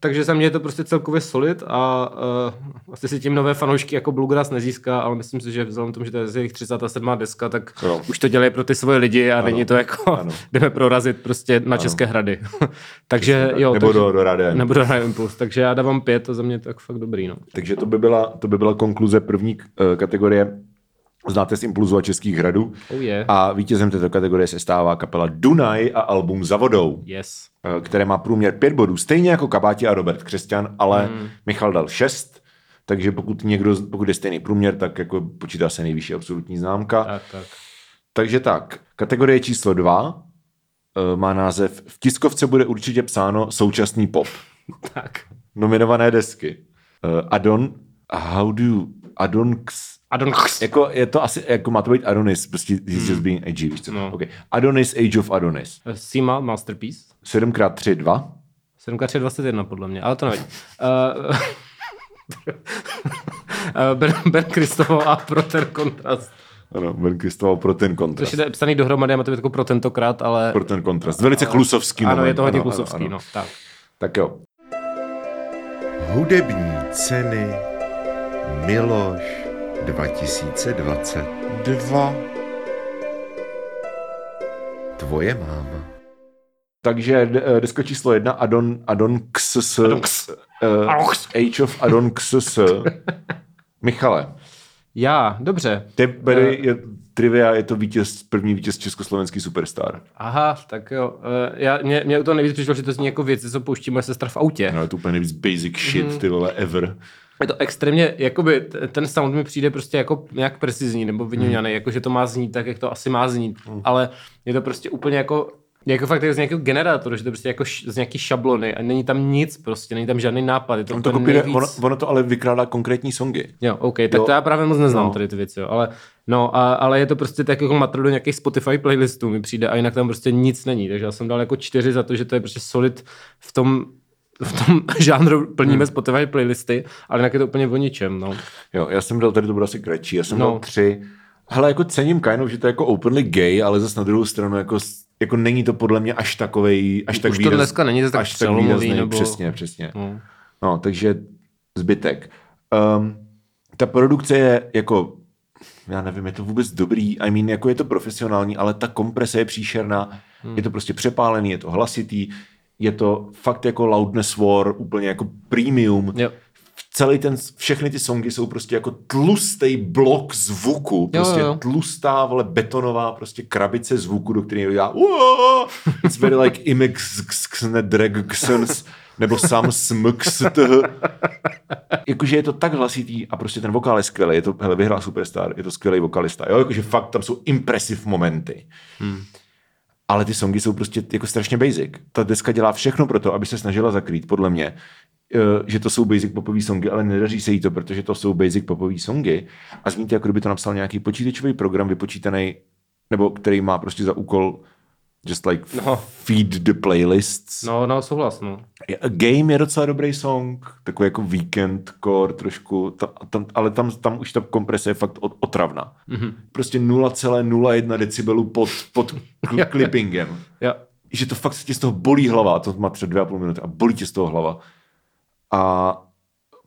takže za mě je to prostě celkově solid a uh, vlastně si tím nové fanoušky jako Bluegrass nezíská, ale myslím si, že vzhledem k tomu, že to je jejich 37. deska, tak Jo. už to dělají pro ty svoje lidi a ano. není to jako, Ano. [laughs] jdeme prorazit prostě na české hrady. [laughs] takže jo. nebo takže, do, do Radia. nebo do Radio Impuls. Takže já dávám pět a za mě to je fakt dobrý. No. Takže to by byla, to by byla konkluze první uh, kategorie Znáte z Impulzu a Českých hradů. Oh yeah. A vítězem této kategorie se stává kapela Dunaj a album Za vodou. Yes. eh, které má průměr 5 bodů, stejně jako Kabáti a Robert Křesťan, ale mm. Michal dal 6, takže pokud někdo, pokud je stejný průměr, tak jako počítá se nejvyšší absolutní známka. Tak, tak. Takže tak, kategorie číslo 2 má název V tiskovce bude určitě psáno současný pop. [laughs] tak. Nominované desky. Eh, Adon, how do you, Adonx, A don... jako je to asi, jako má to být Adonis, prostě he's just being edgy, víš co? No. Okay. Adonis, Age of Adonis. Sima Masterpiece. 7x3, 2. 7x3 je 21 podle mě, ale to nevadí. Uh, ben, ben Kristovo a pro ten kontrast. Ano, Ben Kristoval pro ten kontrast. Což je psaný dohromady, mám to jako pro tentokrát, ale... Pro ten kontrast. Velice klusovský ano, moment. je to hodně Ano, ano, klusovský, ano. no. Tak. Tak jo. Hudební ceny Miloš 2022 Tvoje máma. Takže eh, deska číslo jedna, Adon, Adon XS, Adonx. uh, Adonx. Age of Adon XS. [laughs] Michale, Já, dobře. tebe je trivia, je to vítěz, první vítěz Československý superstar. Aha, tak jo. Uh, já, mě, mě to nejvíc přišlo, že to zní jako věci, co pouští moje sestra v autě. No, je to úplně nejvíc basic shit, Mhm. ty vole, ever. Je to extrémně, jakoby ten sound mi přijde prostě jako nějak precizní nebo vyňuňaný, Hmm. jako že to má znít tak, jak to asi má znít, ale je to prostě úplně jako jako fakt jako z nějakého generátoru, že to prostě jako š, z nějaký šablony a není tam nic prostě, není tam žádný nápad, je to, On to kopíruje, ono, ono, to ale vykrádá konkrétní songy. Jo, OK, tak Jo. to já právě moc neznám No. tady ty věci, jo. ale no, a, ale je to prostě tak jako matro do nějakých Spotify playlistů mi přijde a jinak tam prostě nic není, takže já jsem dal jako čtyři za to, že to je prostě solid v tom v tom [laughs] žánru plníme hmm. Spotify playlisty, ale jinak je to úplně o ničem, no. Jo, já jsem dal, tady to bude asi kratší, já jsem No. dal tři. Hele, jako cením of, že to je jako openly gay, ale zase na druhou stranu jako, jako není to podle mě až takovej, až tak Už to dneska není zase tak až tak výrazný, nebo- přesně, přesně. no. No, takže zbytek. Um, ta produkce je jako, já nevím, je to vůbec dobrý, I mean, jako je to profesionální, ale ta komprese je příšerná, hmm. je to prostě přepálený, je to hlasitý, je to fakt jako loudness war, úplně jako premium. Jo. Celý ten, všechny ty songy jsou prostě jako tlustý blok zvuku, prostě jo, jo. tlustá, vole, betonová prostě krabice zvuku, do které dělá! It's very like [laughs] imix dragxens nebo sam smx jakože je to tak hlasitý a prostě ten vokál je skvělý, je to, hele, vyhrál Superstar, je to skvělý vokalista, jo, jakože fakt tam jsou impressive momenty. Hmm. Ale ty songy jsou prostě jako strašně basic. Ta deska dělá všechno pro to, aby se snažila zakrýt, podle mě, eh, že to jsou basic popové songy, ale nedaří se jí to, protože to jsou basic popové songy. A zní to, jako kdyby to napsal nějaký počítačový program vypočítaný, nebo který má prostě za úkol just like No. feed the playlists. No, no, souhlas, no. Je- Game je docela dobrý song, takový jako weekend core trošku, ta, tam, ale tam, tam už ta komprese je fakt ot- otravná. Mm-hmm. Prostě 0,01 decibelu pod, pod kl- [laughs] clippingem. Jo. Že to fakt se ti z toho bolí hlava, a to má třeba dvě a půl minuty a bolí ti z toho hlava. A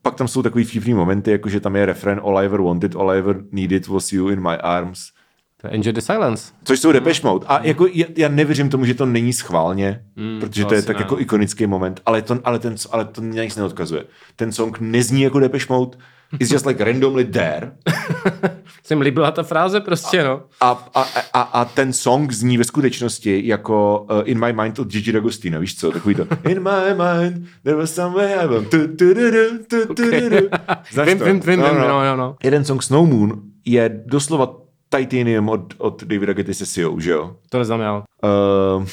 pak tam jsou takový vtipný momenty, jako že tam je refren All I ever wanted, all I ever needed was you in my arms. To je Enjoy the Silence. Což jsou Depeche Mode. A jako já, já nevěřím tomu, že to není schválně, mm, protože to to je tak ne. jako ikonický moment, ale to, ale, ten, ale to nic neodkazuje. Ten song nezní jako Depeche Mode, it's just like randomly there [laughs] Se mi líbila ta fráze prostě, no. a, a, a, a ten song zní ve skutečnosti jako uh, In My Mind od Gigi D'Agostino, víš co, takový to In my mind, there was some way I. Znáš Vím, vím, vím, vím, no, no, no. Jeden song Snow Moon je doslova Titanium od, od Davida Getty Session, že jo? To neznám já. Uh,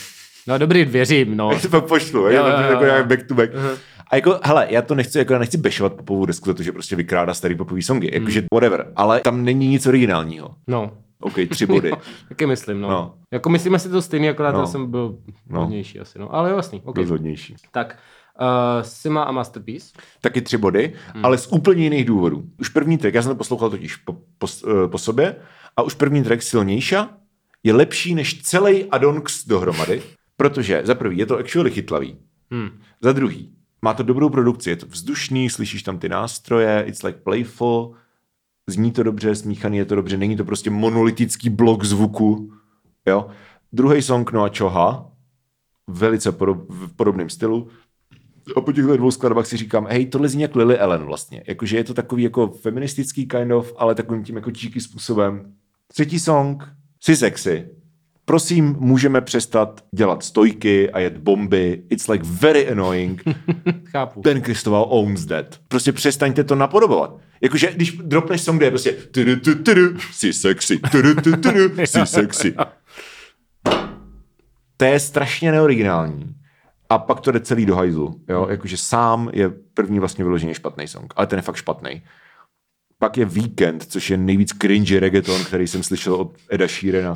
No dobrý, věřím, no. [laughs] Já si pak pošlu, Jo, jo, jo, jo, jako jo. nějak back to back. A jako, hele, já to nechci, jako já nechci bešovat popovou desku za to, že prostě vykrádá starý popový songy, jakože whatever, ale tam není nic originálního. No, OK, tři [laughs] body. taky myslím, no. No. Jako myslíme si to stejný, akorát No. já jsem byl No. hodnější asi, no. Ale jo, jasný, okay. Rozhodnější. Tak, uh, Sima a Masterpiece. Taky tři body, hmm. ale z úplně jiných důvodů. Už první track, já jsem to poslouchal totiž po, po, eh, po sobě, a už první track Silnějša je lepší než celý Adonx dohromady, [laughs] protože za prvý je to actually chytlavý, Hmm. za druhý má to dobrou produkci, je to vzdušný, slyšíš tam ty nástroje, it's like playful, zní to dobře, smíchaný je to dobře, není to prostě monolitický blok zvuku, jo. Druhý song Noa Choha, velice podob, v podobném stylu, a po těchto dvou skladbách si říkám, hej, tohle zní jak Lily Ellen vlastně. Jakože je to takový jako feministický kind of, ale takovým tím jako číky způsobem. Třetí song, si sexy. Prosím, můžeme přestat dělat stojky a jet bomby. It's like very annoying. [laughs] Chápu. Ben Kristoval owns that. Prostě přestaňte to napodobovat. Jakože když dropneš song, kde je prostě tudu, tudu, tudu, si sexy, tudu, tudu, tudu, si sexy. [laughs] To je strašně neoriginální. A pak to jde celý do hajzlu. Jo? Jakože sám je první vlastně vyloženě špatný song. Ale ten je fakt špatný. Pak je Weekend, což je nejvíc cringy reggaeton, který jsem slyšel od Eda Sheerana.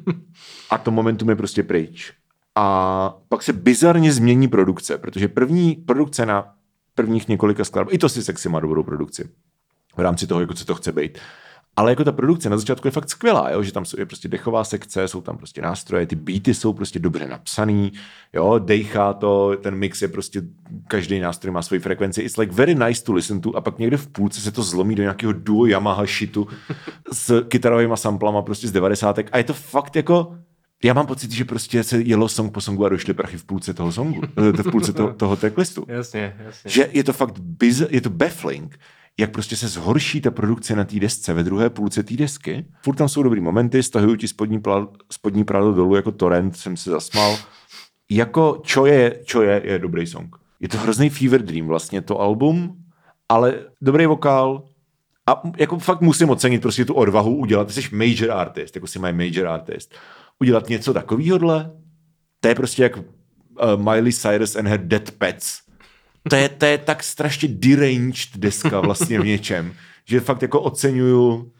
[laughs] A to momentum je prostě pryč. A pak se bizarně změní produkce, protože první produkce na prvních několika skladbách, i to si sexy má dobrou produkci v rámci toho, jako co to chce být. Ale jako ta produkce na začátku je fakt skvělá, jo? že tam je prostě dechová sekce, jsou tam prostě nástroje, ty beaty jsou prostě dobře napsaný, jo, dejchá to, ten mix je prostě, každý nástroj má svoji frekvenci, it's like very nice to listen to a pak někde v půlce se to zlomí do nějakého duo Yamaha shitu s kytarovými samplama prostě z 90. a je to fakt jako, já mám pocit, že prostě se jelo song po songu a došly prachy v půlce toho songu, eh, v půlce toho, toho tracklistu Jasně, jasně. že je to fakt biz, je to baffling, jak prostě se zhorší ta produkce na té desce ve druhé půlce té desky. Furt tam jsou dobrý momenty, stahuju ti spodní, pla, spodní prádlo dolů jako torrent, jsem se zasmal. Jako čo je, čo je, je dobrý song. Je to hrozný fever dream vlastně to album, ale dobrý vokál, a jako fakt musím ocenit prostě tu odvahu udělat, jsi major artist, jako si mají major artist, udělat něco takovýhodle, to je prostě jak uh, Miley Cyrus and her Dead Pets. To je, to je tak strašně deranged deska vlastně v něčem, [laughs] že fakt jako oceňuju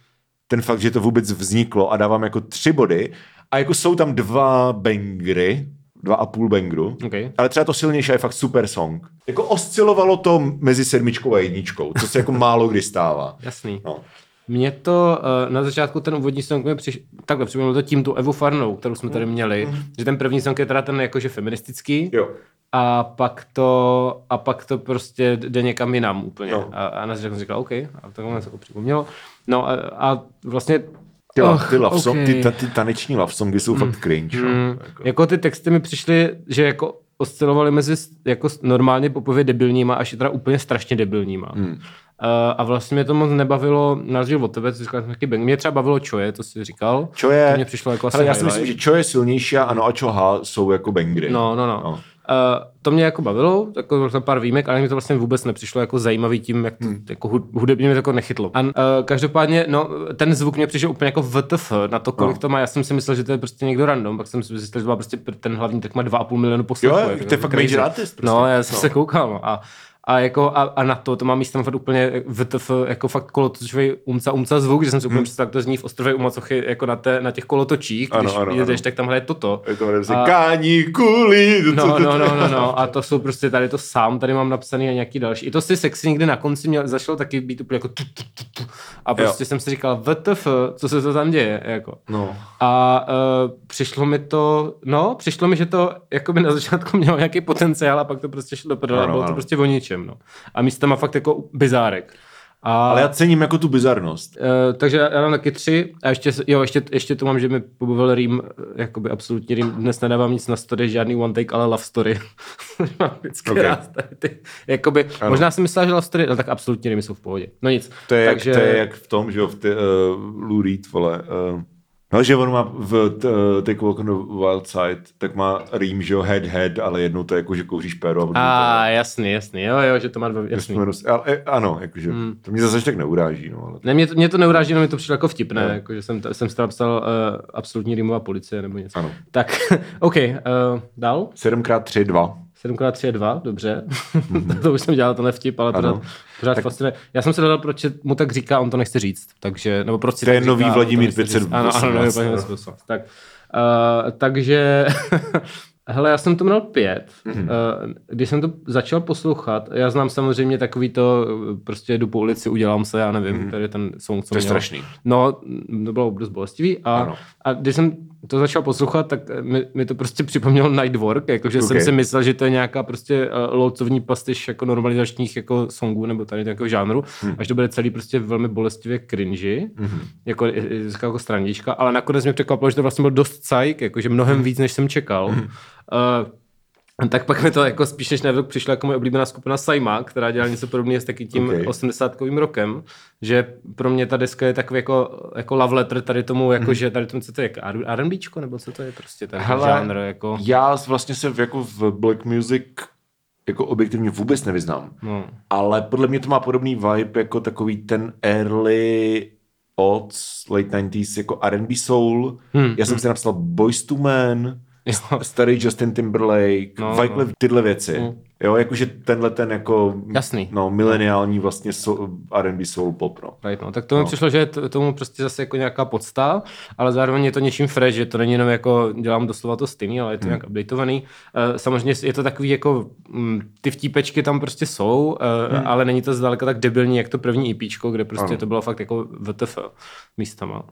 ten fakt, že to vůbec vzniklo a dávám jako tři body a jako jsou tam dva bangry, dva a půl bangru, Okay. ale třeba to silnější je fakt super song. Jako oscilovalo to mezi sedmičkou a jedničkou, co se jako málo kdy stává. Jasný. No. Mně to uh, na začátku ten úvodní song mi přiš... takhle připomněl to tím tu Evu Farnou, kterou jsme tady měli, že ten první song je teda ten jakože feministický Jo. a pak to a pak to prostě jde někam jinam úplně. No. A, a na začátku jsem říkal OK, a takhle mě to připomnělo. No a, a vlastně Ty, oh, ty, love song, ok. ty, ta, ty taneční love songy jsou fakt cringe. Mm, No. Jako. jako ty texty mi přišly, že jako oscilovaly mezi jako normálně popově debilníma až teda úplně strašně debilníma. Hmm. Mm. Uh, a vlastně mě to moc nebavilo, na rozdíl od tebe, co říkal jsem taky bang. Mě třeba bavilo Čoje, to jsi říkal. Čo je, To mě přišlo jako asi hele, já si myslím, že čo je silnější a ano a čo H jsou jako bangry. No, no, no. No. No. Uh, to mě jako bavilo, jako tam pár výjimek, ale mi to vlastně vůbec nepřišlo jako zajímavý tím, jak to, hmm. jako hud- hudebně mě to jako nechytlo. A uh, každopádně, no, ten zvuk mě přišel úplně jako VTF na to, kolik No. no. to má. Já jsem si myslel, že to je prostě někdo random, pak jsem si myslel, že to má prostě ten hlavní tak má 2,5 milionu poslechů. Jo, jo, jako to je fakt major artist prostě. No, já jsem No. se koukal, no. A, a, jako, a, a, na to, to má místem fakt úplně VTF, jako fakt kolotočový umca, umca zvuk, že jsem si úplně představil, jak to zní v ostrově Umacochy, jako na, té, na těch kolotočích, Ano, když ano, jedeš, ano. tak tam hraje toto. Je to prostě A- kání, kuli. No, no, no, no, no, a to jsou prostě tady to sám, tady mám napsaný a nějaký další. I to si sexy někdy na konci měl, zašlo taky být úplně jako tu, tu, tu, tu. a prostě Jo. jsem si říkal, VTF, co se to tam děje, jako. no. A uh, přišlo mi to, no, přišlo mi, že to jako by na začátku mělo nějaký potenciál a pak to prostě šlo do prdele, Ano, bylo to ano. prostě o ničem, no. A má fakt jako bizárek. A, Ale já cením jako tu bizarnost. Uh, takže já dám taky tři a ještě, jo, ještě, ještě to mám, že mi pobavil Rým, eh, jakoby absolutní Rým, dnes nedávám nic na story, žádný one take, ale love story. [laughs] mám vždycky Ok. okay. rád tady ty, jakoby, Ano. možná jsem myslel, že love story, ale tak absolutní Rýmy jsou v pohodě. No nic. To je, takže, jak, to je jak v tom, že jo, v ty, uh, Lou Reed, vole, uh, No, že on má v Take Walk on the Wild Side, tak má rým, že jo, head, head, ale jednou to je jako, že kouříš péro. A, A jasný, jasný, jo, jo, že to má dva, jasný. Si- ale, e, ano, jakože, Hmm. to mě zase tak neuráží, no, ale Ne, mě to, mě to neuráží, jenom mi to přišlo jako vtipné, Jo. jako, že jsem, jsem tam napsal uh, absolutní rýmová policie nebo něco. ano. Tak, [laughs] OK, uh, dál? 7x3, 2. 7x3 je 2, dobře. [laughs] to už jsem dělal tenhle vtip, ale. Ano. pořád, pořád tak... fascinuje. Já jsem se dodal, proč mu tak říká, on to nechce říct. Takže, nebo proč To je nový říká, Vladimír nechce říct. 518. Ano, ano, Vladimír 518. Tak, uh, takže, [laughs] hele, já jsem to měl pět. Mhm. Uh, když jsem to začal poslouchat, já znám samozřejmě takový to, prostě jdu po ulici, udělám se, já nevím, tady ten song, co. To je měl. strašný. No, to bylo dost bolestivý. A, Ano. a když jsem to začal poslouchat, tak mi, mi to prostě připomnělo Nightwork, jakože okay. jsem si myslel, že to je nějaká prostě uh, lolcovní pastiš jako normalizačních jako songů nebo tady takového žánru, hmm. až to bude celý prostě velmi bolestivě cringy, hmm. jako, jako strandička, ale nakonec mě překvapilo, že to vlastně byl dost cajk, jakože mnohem víc, než jsem čekal. Hmm. Uh, tak pak mi to jako spíš než Nightwork přišla jako moje oblíbená skupina Saima, která dělá něco podobného s taky tím Ok. 80kovým rokem, že pro mě ta deska je takový jako, jako love letter tady tomu, jako že tady tomu, co to je, jako R&Bčko, nebo co to je prostě ten Hele, žánr, jako, Já vlastně se v- jako v Black Music jako objektivně vůbec nevyznám. no. Ale podle mě to má podobný vibe jako takový ten early odds, late 90s, jako R&B soul. Hmm, Já jsem si napsal Boys to Men, Jo. [laughs] starý Justin Timberlake, No, Wyclef, no. tyhle věci. Hmm. Jo, jakože tenhle ten jako Jasný. no, mileniální vlastně soul, R&B soul pop, no. Right, no. Tak to mi No. přišlo, že je to, tomu prostě zase jako nějaká podsta, ale zároveň je to něčím fresh, že to není jenom jako dělám doslova to stejný, ale je to Hmm. nějak updateovaný. Uh, samozřejmě je to takový jako, mm, ty vtípečky tam prostě jsou, uh, ale není to zdaleka tak debilní, jak to první EPčko, kde prostě. Ano. to bylo fakt jako VTF místama.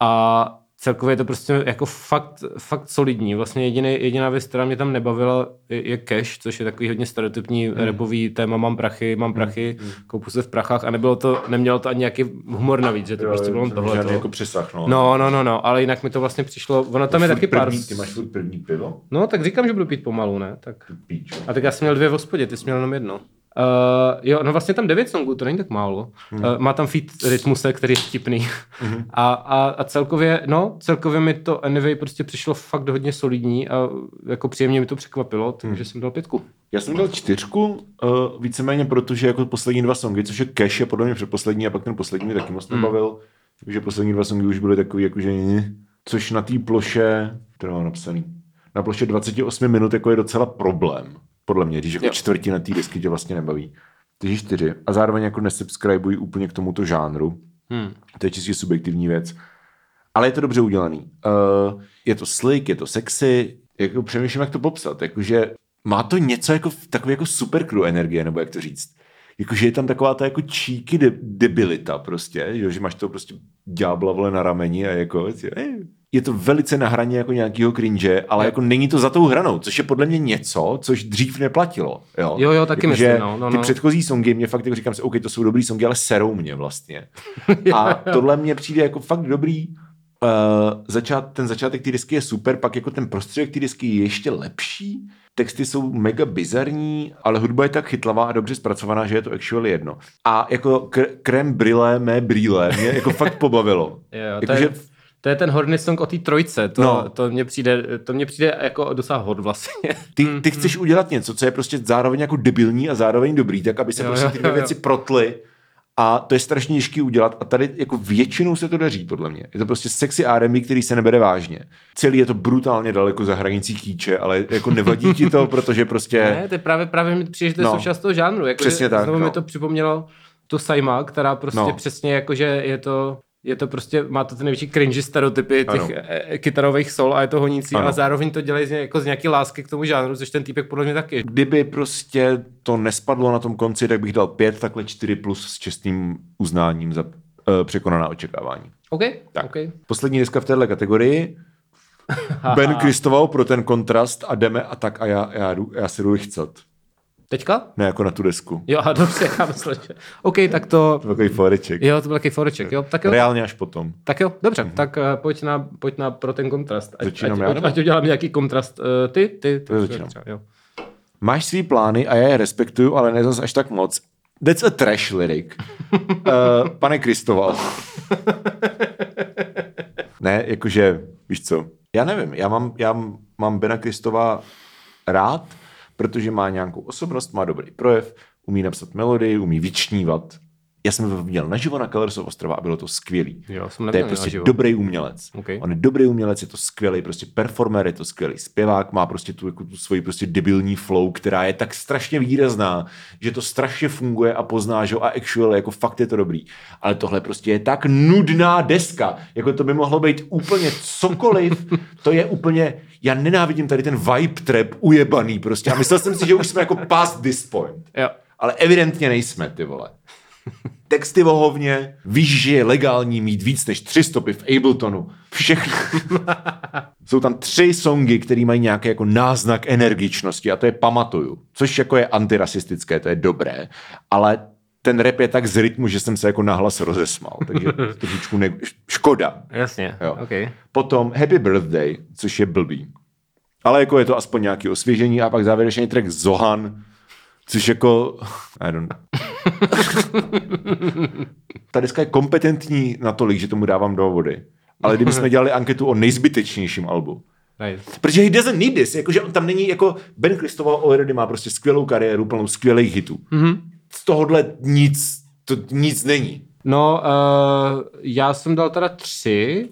A celkově je to prostě jako fakt, fakt solidní. Vlastně jediný, jediná věc, která mě tam nebavila, je, je cash, což je takový hodně stereotypní hmm. repový téma, mám prachy, mám prachy, hmm. koupu se v prachách a nebylo to, nemělo to ani nějaký humor navíc, že to prostě bylo tohle. Žádný jako přesah, no. No, no, no, no, ale jinak mi to vlastně přišlo, ono tam je taky pár... první, Ty máš furt první pivo? No, tak říkám, že budu pít pomalu, ne? Tak... Píčo. A tak já jsem měl dvě v hospodě, ty jsi měl jenom jedno. Uh, jo, no vlastně tam devět songů, to není tak málo. Hmm. Uh, má tam feat Rytmuse, který je vtipný. Hmm. [laughs] A, a, a celkově, no, celkově mi to Anyway prostě přišlo fakt hodně solidní a jako příjemně mi to překvapilo, takže hmm. jsem dal pětku. Já jsem dal čtyřku, uh, víceméně protože jako poslední dva songy, což je Cash je podle mě předposlední a pak ten poslední mě taky moc nebavil. Takže poslední dva songy už byly takový jakože což na té ploše, které mám napsaný, na ploše 28 minut jako je docela problém. Podle mě, když jako Jo. čtvrtina té desky tě vlastně nebaví. Takže čtyři. A zároveň jako nesubscribují úplně k tomuto žánru. Hmm. To je čistě subjektivní věc. Ale je to dobře udělaný. Uh, je to slick, je to sexy, jako přemýšlím, jak to popsat. Jakože má to něco jako takový jako super crew energie, nebo jak to říct. Jakože je tam taková ta jako číky de- debilita prostě, že, máš to prostě ďábla vole na rameni a jako eh, je to velice na hraně jako nějakého cringe, ale jako není to za tou hranou, což je podle mě něco, což dřív neplatilo. Jo, Jo, jo, taky Jakože myslím, no, no, ty no. předchozí songy mě fakt jako říkám si, OK, to jsou dobrý songy, ale serou mě vlastně. [laughs] A tohle mě přijde jako fakt dobrý. Uh, začát, ten začátek té disky je super, pak jako ten prostředek té disky je ještě lepší. Texty jsou mega bizarní, ale hudba je tak chytlavá a dobře zpracovaná, že je to actually jedno. A jako krem brýle, mé brýle mě jako fakt pobavilo. [laughs] Jo, to, Jakože je, to je ten horny song o té trojce, to, No. to, mně přijde, to mně přijde jako docela hod vlastně. [laughs] ty, ty chceš udělat něco, co je prostě zároveň jako debilní a zároveň dobrý, tak aby se Jo, prostě ty dvě věci protly. A to je strašně těžký udělat a tady jako většinou se to daří, podle mě. Je to prostě sexy R&B, který se nebere vážně. Celý je to brutálně daleko za hranicí kýče, ale jako nevadí ti to, [laughs] protože prostě... Ne, to je právě, právě mi přijde, že to je No. součást toho žánru. Jako, Přesně že tak, Znovu no. mi to připomnělo tu Saima, která prostě no. přesně jako, že je to je to prostě, má to ty největší cringy stereotypy těch Ano. e, kytarových sol a je to honící, Ano. ale zároveň to dělají z, jako z nějaký lásky k tomu žánru, což ten týpek podle mě taky. Kdyby prostě to nespadlo na tom konci, tak bych dal pět, takhle čtyři plus s čestným uznáním za uh, překonaná očekávání. OK, Tak. OK. Poslední dneska v téhle kategorii. [laughs] Ben Kristoval pro ten kontrast a jdeme a tak a já, já, jdu, já si jdu chcat. Teďka? Ne jako na tu desku. Jo, a dobře, já myslím, že... OK, tak to... To je takový foreček. Jo, to byl takový foreček, jo, tak jo. Reálně až potom. Tak jo, dobře, tak uh, pojď, na, pojď na pro ten kontrast. Ať, Začínám ať, já, ať, ať udělám nějaký kontrast. Uh, ty, ty, ty. Začínám. třeba, jo. Máš svý plány a já je respektuju, ale ne zas až tak moc. That's a trash lyric. uh, [laughs] pane Kristoval. Ne, jakože, víš co, já nevím, já mám, já mám Bena Kristova rád, protože má nějakou osobnost, má dobrý projev, umí napsat melodii, umí vyčnívat. Já jsem ho viděl naživo na Colors of Ostrova a bylo to skvělý. Jo, jsem to je prostě naživo. dobrý umělec. Okay. On je dobrý umělec, je to skvělý prostě performer, je to skvělý zpěvák, má prostě tu, jako tu svoji prostě debilní flow, která je tak strašně výrazná, že to strašně funguje a pozná, že jo, a actually jako fakt je to dobrý. Ale tohle prostě je tak nudná deska, jako to by mohlo být úplně cokoliv, to je úplně, já nenávidím tady ten vibe trap ujebaný prostě a myslel jsem si, že už jsme jako past this point. Jo. Ale evidentně nejsme, ty vole. Texty vohovně, víš, že je legální mít víc než tři stopy v Abletonu. Všechno. [laughs] Jsou tam tři songy, které mají nějaký jako náznak energičnosti a to je pamatuju. Což jako je antirasistické, to je dobré, ale ten rap je tak z rytmu, že jsem se jako nahlas rozesmal, takže [laughs] trošičku ne... škoda. Jasně, Jo. okay. Potom Happy Birthday, což je blbý. Ale jako je to aspoň nějaký osvěžení a pak závěrečný track Zohan, což jako, I don't know. Ta deska je kompetentní natolik, že tomu dávám do vody. Ale kdybychom dělali anketu o nejzbytečnějším albu, Right. Protože he doesn't need this, jakože on tam není jako Ben Christoval already má prostě skvělou kariéru, plnou skvělých hitů. Mm-hmm. Z tohohle nic, to nic není. No, uh, já jsem dal teda tři,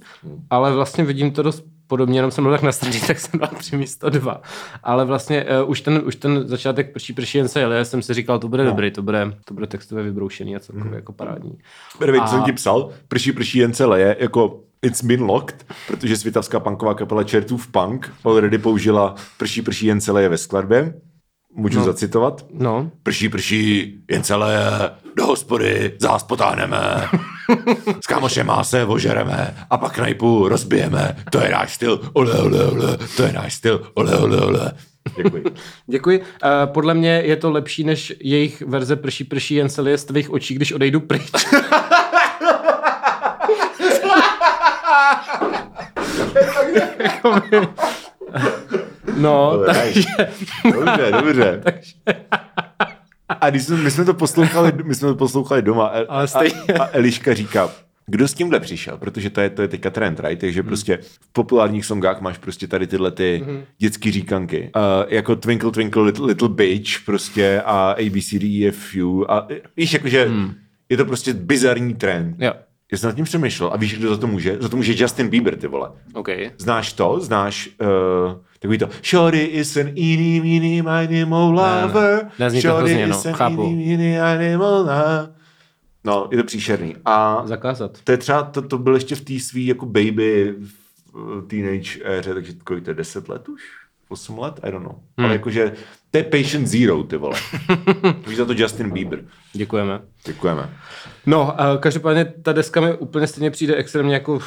ale vlastně vidím to dost podobně, jenom jsem byl tak nastražený, [laughs] tak jsem dal tři místo dva. Ale vlastně uh, už, ten, už ten začátek prší prší jen se jel, já jsem si říkal, to bude no. dobrý, to bude, to bude textově vybroušený a celkově mm. jako parádní. Prvý, co jsem ti psal, prší, prší, jen se leje, jako It's been locked, protože svitavská punková kapela Čertův Punk already použila prší, prší, jen se leje ve skladbě. Můžu no. zacitovat? No. Prší, prší, jen leje, do hospody, zás potáhneme. S kámošema se ožereme a pak knajpu rozbijeme. To je náš styl, ole, ole, ole, to je náš styl, ole, ole, ole. Děkuji. Děkuji. Uh, podle mě je to lepší než jejich verze prší prší jen se lije z tvých očí, když odejdu pryč. [laughs] [laughs] Jakoby- no, Dobře, takže... Dobře, dobře. A když jsme, my jsme to poslouchali, my jsme to poslouchali doma a, Ale stejně. a, a Eliška říká, kdo s tímhle přišel, protože to je, to je teďka trend, right? Takže prostě v populárních songách máš prostě tady tyhle ty dětský říkanky. Uh, jako Twinkle Twinkle Little, little Bitch prostě a ABCDEFU a víš, jakože je to prostě bizarní trend. Jo, Já jsem nad tím přemýšlel a víš, kdo za to může? Za to může Justin Bieber, ty vole. OK. Znáš to? Znáš uh, takový to Shorty is an eeny, meeny, miny, mo lover. Ne, zní to hrozně, no, is an chápu. eeny, meeny, animal lover. No, je to příšerný. A Zakázat. to je třeba, to, to byl ještě v té svý jako baby v teenage éře, takže kolik to je, 10 let už? 8 let? I don't know. Hmm. Ale jakože, to je patient zero, ty vole. [laughs] Víš za to Justin Bieber. Děkujeme. Děkujeme. No, každopádně ta deska mi úplně stejně přijde extrémně jako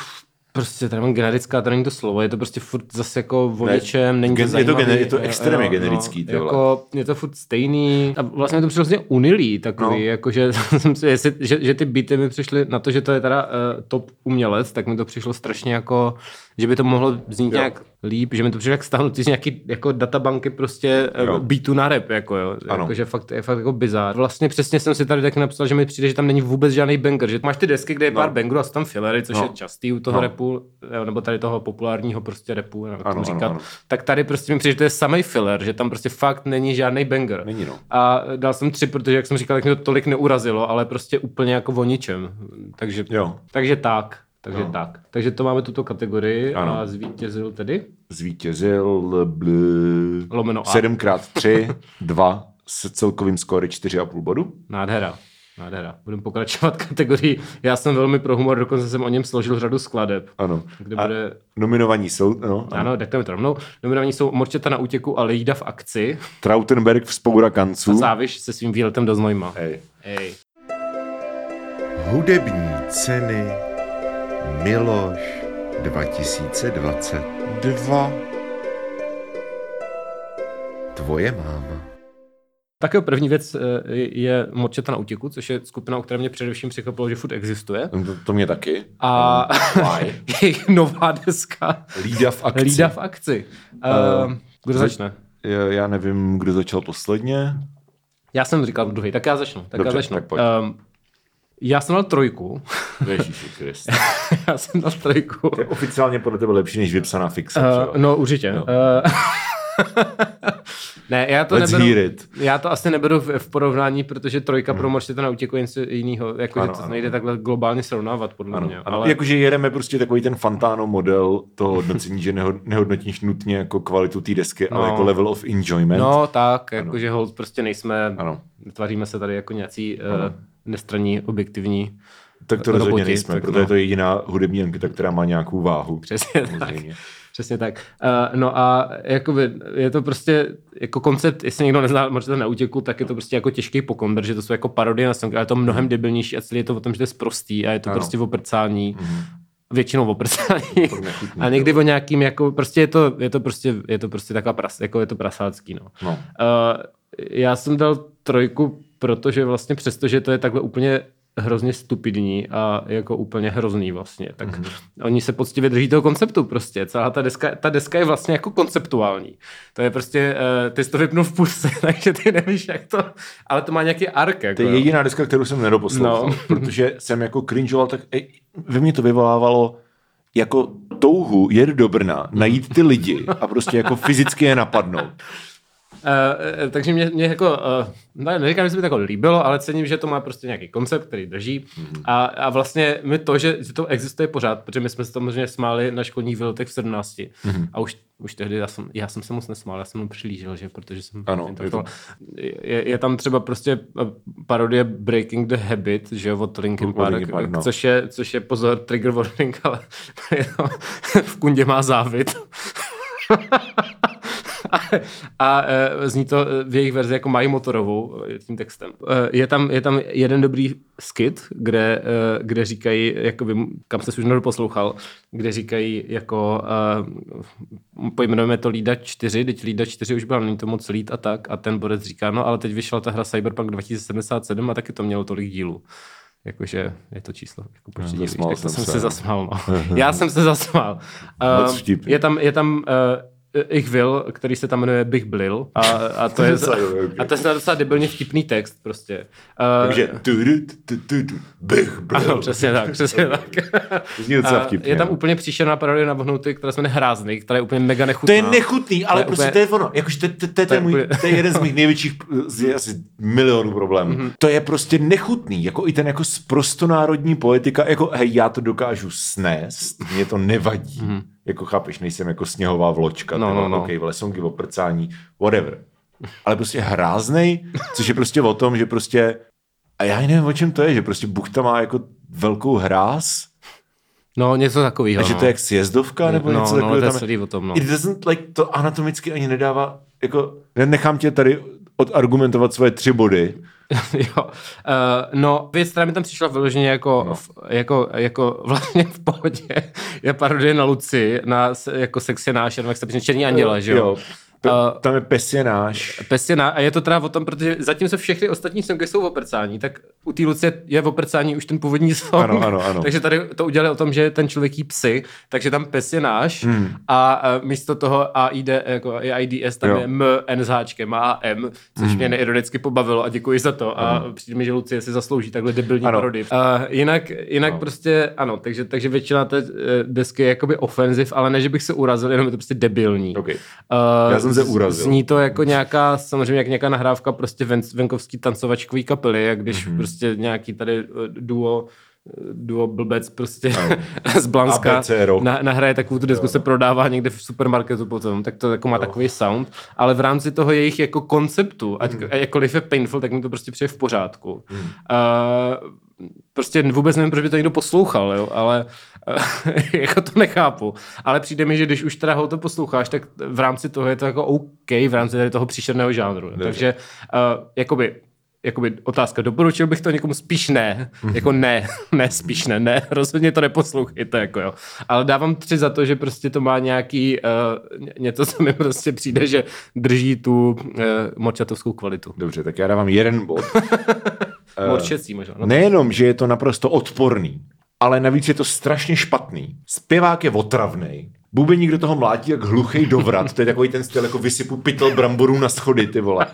prostě tady mám generická, to není to slovo, je to prostě furt zase jako o Ne, něčem, není to gen- je to zajímavý. gener- je to extrémně jo, generický, vole. jako, je to furt stejný a vlastně to přišlo hrozně unilý takový, No. no. [laughs] jsem si, jestli, že, že, ty beaty mi přišly na to, že to je teda uh, top umělec, tak mi to přišlo strašně jako, že by to mohlo znít Jo. nějak líp, že mi to přišlo jak stáhnutý z nějaký jako databanky prostě Jo. uh, beatu na rap, jako jo, Ano. jako, že fakt, je fakt jako bizár. Vlastně přesně jsem si tady taky napsal, že mi přijde, že tam není vůbec žádný banger, že máš ty desky, kde je No. pár bangerů a jsou tam fillery, což No. je častý u toho No. repu, jo, nebo tady toho populárního prostě repu, jak Ano, tomu ano, říkat, ano. tak tady prostě mi přijde, že to je samý filler, že tam prostě fakt není žádný banger. Není, no. A dal jsem tři, protože jak jsem říkal, tak mě to tolik neurazilo, ale prostě úplně jako o ničem. Takže, Jo. takže tak. Takže Jo. tak. Takže to máme tuto kategorii Ano. a zvítězil tedy Zvítězil bl... Lomeno A. 7x3, 2 [laughs] s celkovým skóre 4,5 bodu. nádhera. Nádhera. Budeme pokračovat [laughs] kategorii. Já jsem velmi pro humor, dokonce jsem o něm složil řadu skladeb. Ano. Kde A bude... nominovaní jsou, no, ano. Ano, dejte mi to rovnou. Nominovaní jsou Morčeta na útěku a Lejda v akci. Trautenberg v spoura A kanců. Záviš se svým výletem do Znojma. Hej. Ej. Hudební ceny Miloš 2022 Tvoje máma. Tak jo, první věc eh, je Morčeta na útěku, což je skupina, o které mě především překvapilo, že furt existuje. To, to mě taky. A Why? [laughs] jejich nová deska Lída v akci. Lída v akci. Uh, kdo za- začne? Já, já nevím, kdo začal posledně. Já jsem říkal druhý, tak já začnu. Tak Dobře, já začnu. tak pojď. Um, Já jsem dal trojku. Ježíši Krist. [laughs] Já jsem dal trojku. To je oficiálně podle tebe lepší než vypsaná fixa. třeba. Uh, no určitě. Jo. Uh, [laughs] ne, já to Let's neberu, já to asi neberu v, v porovnání, protože trojka pro Morse to na útěku něco jiného. Jako, Ano, že to ano. nejde takhle globálně srovnávat, podle Ano, mě. ano. Ale, Jakože jedeme prostě takový ten Fantano model toho hodnocení, že neho- nehodnotíš nutně jako kvalitu té desky, ale No. jako level of enjoyment. no tak, jakože hold prostě nejsme, Ano. tvaříme se tady jako nějací uh, Ano. Nestraní, objektivní. Tak to rozhodně roboti, nejsme, tak protože je no. to jediná hudební anketa, která má nějakou váhu. Přesně tak. Přesně tak. Uh, no a jakoby, je to prostě jako koncept, jestli někdo nezná možná na útěku, tak je to prostě jako těžký pokon, protože to jsou jako parodie na song, ale je to mnohem debilnější a celý je to o tom, že to je sprostý a je to Ano. prostě oprcání. Mhm. Většinou oprcání. A někdy o nějakým, jako, prostě je to, je to prostě, je to prostě taková pras, jako je to prasácký, no. No. Uh, já jsem dal trojku, protože vlastně přesto, že to je takhle úplně hrozně stupidní a jako úplně hrozný vlastně, tak Mhm. mm-hmm. oni se poctivě drží toho konceptu prostě. Celá ta deska, ta deska je vlastně jako konceptuální. To je prostě, uh, ty jsi to vypnul v puse, [laughs] takže ty nevíš, jak to, ale to má nějaký ark. Jako, To je jo. jediná deska, kterou jsem nedoposlouchal, No. [laughs] protože jsem jako cringeoval, tak ej, ve mně to vyvolávalo jako touhu jet do Brna, najít ty lidi a prostě jako fyzicky je napadnout. Uh, takže mě, mě jako, uh, ne, neříkám, že se mi to jako líbilo, ale cením, že to má prostě nějaký koncept, který drží. Mm-hmm. A, a vlastně mi to, že, že to existuje pořád, protože my jsme se samozřejmě smáli na školních výletech v 17. Mm-hmm. A už, už tehdy já jsem, já jsem se moc nesmál, já jsem mu přilížel, že, protože jsem Ano, je to- je, je, tam třeba prostě parodie Breaking the Habit, že jo, od Linkin Park, Linkin Park, no. což, je, což je pozor, trigger warning, ale [laughs] v kundě má závit. [laughs] a, a e, zní to e, v jejich verzi jako mají motorovou e, tím textem. Je tam, je tam jeden dobrý skit, kde, kde říkají, jakoby, kam se už nedoposlouchal, kde říkají jako e, pojmenujeme to Lída 4, teď Lída 4 už byla, není to moc lít a tak a ten borec říká, no ale teď vyšla ta hra Cyberpunk 2077 a taky to mělo tolik dílů. Jakože je to číslo. Jako tak to jsem jsem se, se no. zasmál. No. [laughs] Já jsem se zasmál. Vtipný. je tam, je tam uh, Ich Will, který se tam jmenuje Bych Blil a, a to je [laughs] a to je docela debilně vtipný text prostě. Uh, Takže bych byl. ano, přesně tak, přesně tak. To zní docela vtipně. je tam no. úplně příšerná parodie na Vohnouty, která se jmenuje Hrázný, která je úplně mega To nechutná. je nechutný, ale To je prostě úplně- to je ono. Jakože to, to, to, je To to jeden z mých největších z asi milionů problémů. Mhm. To je prostě nechutný. Jako i ten jako sprostonárodní politika, jako hej, já to dokážu snést, mě to nevadí. Jako chápeš, nejsem jako sněhová vločka. No, no, no, no. okay, vole, songy o prcání, whatever. Ale prostě hráznej, což je prostě o tom, že prostě a já nevím, o čem to je, že prostě Buchta má jako velkou hráz, No, něco takového. a že no. to je jak sjezdovka, nebo no, něco no, takového. to je tam o tom, no. It doesn't, like, to anatomicky ani nedává, jako, nechám tě tady odargumentovat svoje tři body. [laughs] jo. Uh, no, věc, která mi tam přišla vyloženě jako, no. v, jako, jako [laughs] vlastně v pohodě, je parodie na Luci, na jako sexy náš, jak se Černí anděle, že jo? jo. P- Uh, tam je pes je náš. Pes je na, a je to teda o tom, protože zatímco všechny ostatní songy jsou o prcání, tak u té Lucie je o prcání už ten původní song. Ano, ano, ano. [laughs] takže tady to udělali o tom, že ten člověk jí psy, takže tam pes je náš Hmm. a, a místo toho AID, jako AIDS tam Jo. je M, N s háčkem a M, což Hmm. mě neironicky pobavilo a děkuji za to a přijde mi, že Lucie si zaslouží takhle debilní Ano. parodii. A jinak, jinak No. prostě, ano, takže, takže většina té eh, desky je jakoby offensive, ale ne, že bych se urazil, jenom je to prostě debilní. Okay. Uh, Já jsem se urazil. Zní to jako nějaká, samozřejmě jak nějaká nahrávka prostě ven, venkovský tancovačkový kapely, jak když Mhm. mm-hmm. prostě nějaký tady eh, duo eh, duo blbec prostě [laughs] z Blanska na, nahraje takovou tu desku, se prodává někde v supermarketu potom, tak to jako má takový sound, ale v rámci toho jejich jako konceptu, ať, Mhm. jakkoliv je painful, tak mi to prostě přijde v pořádku. Mm. Uh, prostě vůbec nevím, proč by to někdo poslouchal, jo, ale eh, [laughs] jako to nechápu. Ale přijde mi, že když už teda ho to posloucháš, tak v rámci toho je to jako OK, v rámci tady toho příšerného žánru. Dobře. Takže uh, jakoby Jakoby otázka, doporučil bych to někomu spíš ne, jako ne, [laughs] ne, spíš ne, ne, rozhodně to neposlouchejte, jako jo. Ale dávám tři za to, že prostě to má nějaký, uh, něco, co mi prostě přijde, že drží tu uh, morčatovskou kvalitu. Dobře, tak já dávám jeden bod. [laughs] Morčecí možná. No, Nejenom, že je to naprosto odporný, ale navíc je to strašně špatný. Zpěvák je otravný. Bubeník do toho mlátí jak hluchý dovrat. To je takový ten styl, jako vysypu pytel bramborů na schody, ty vole.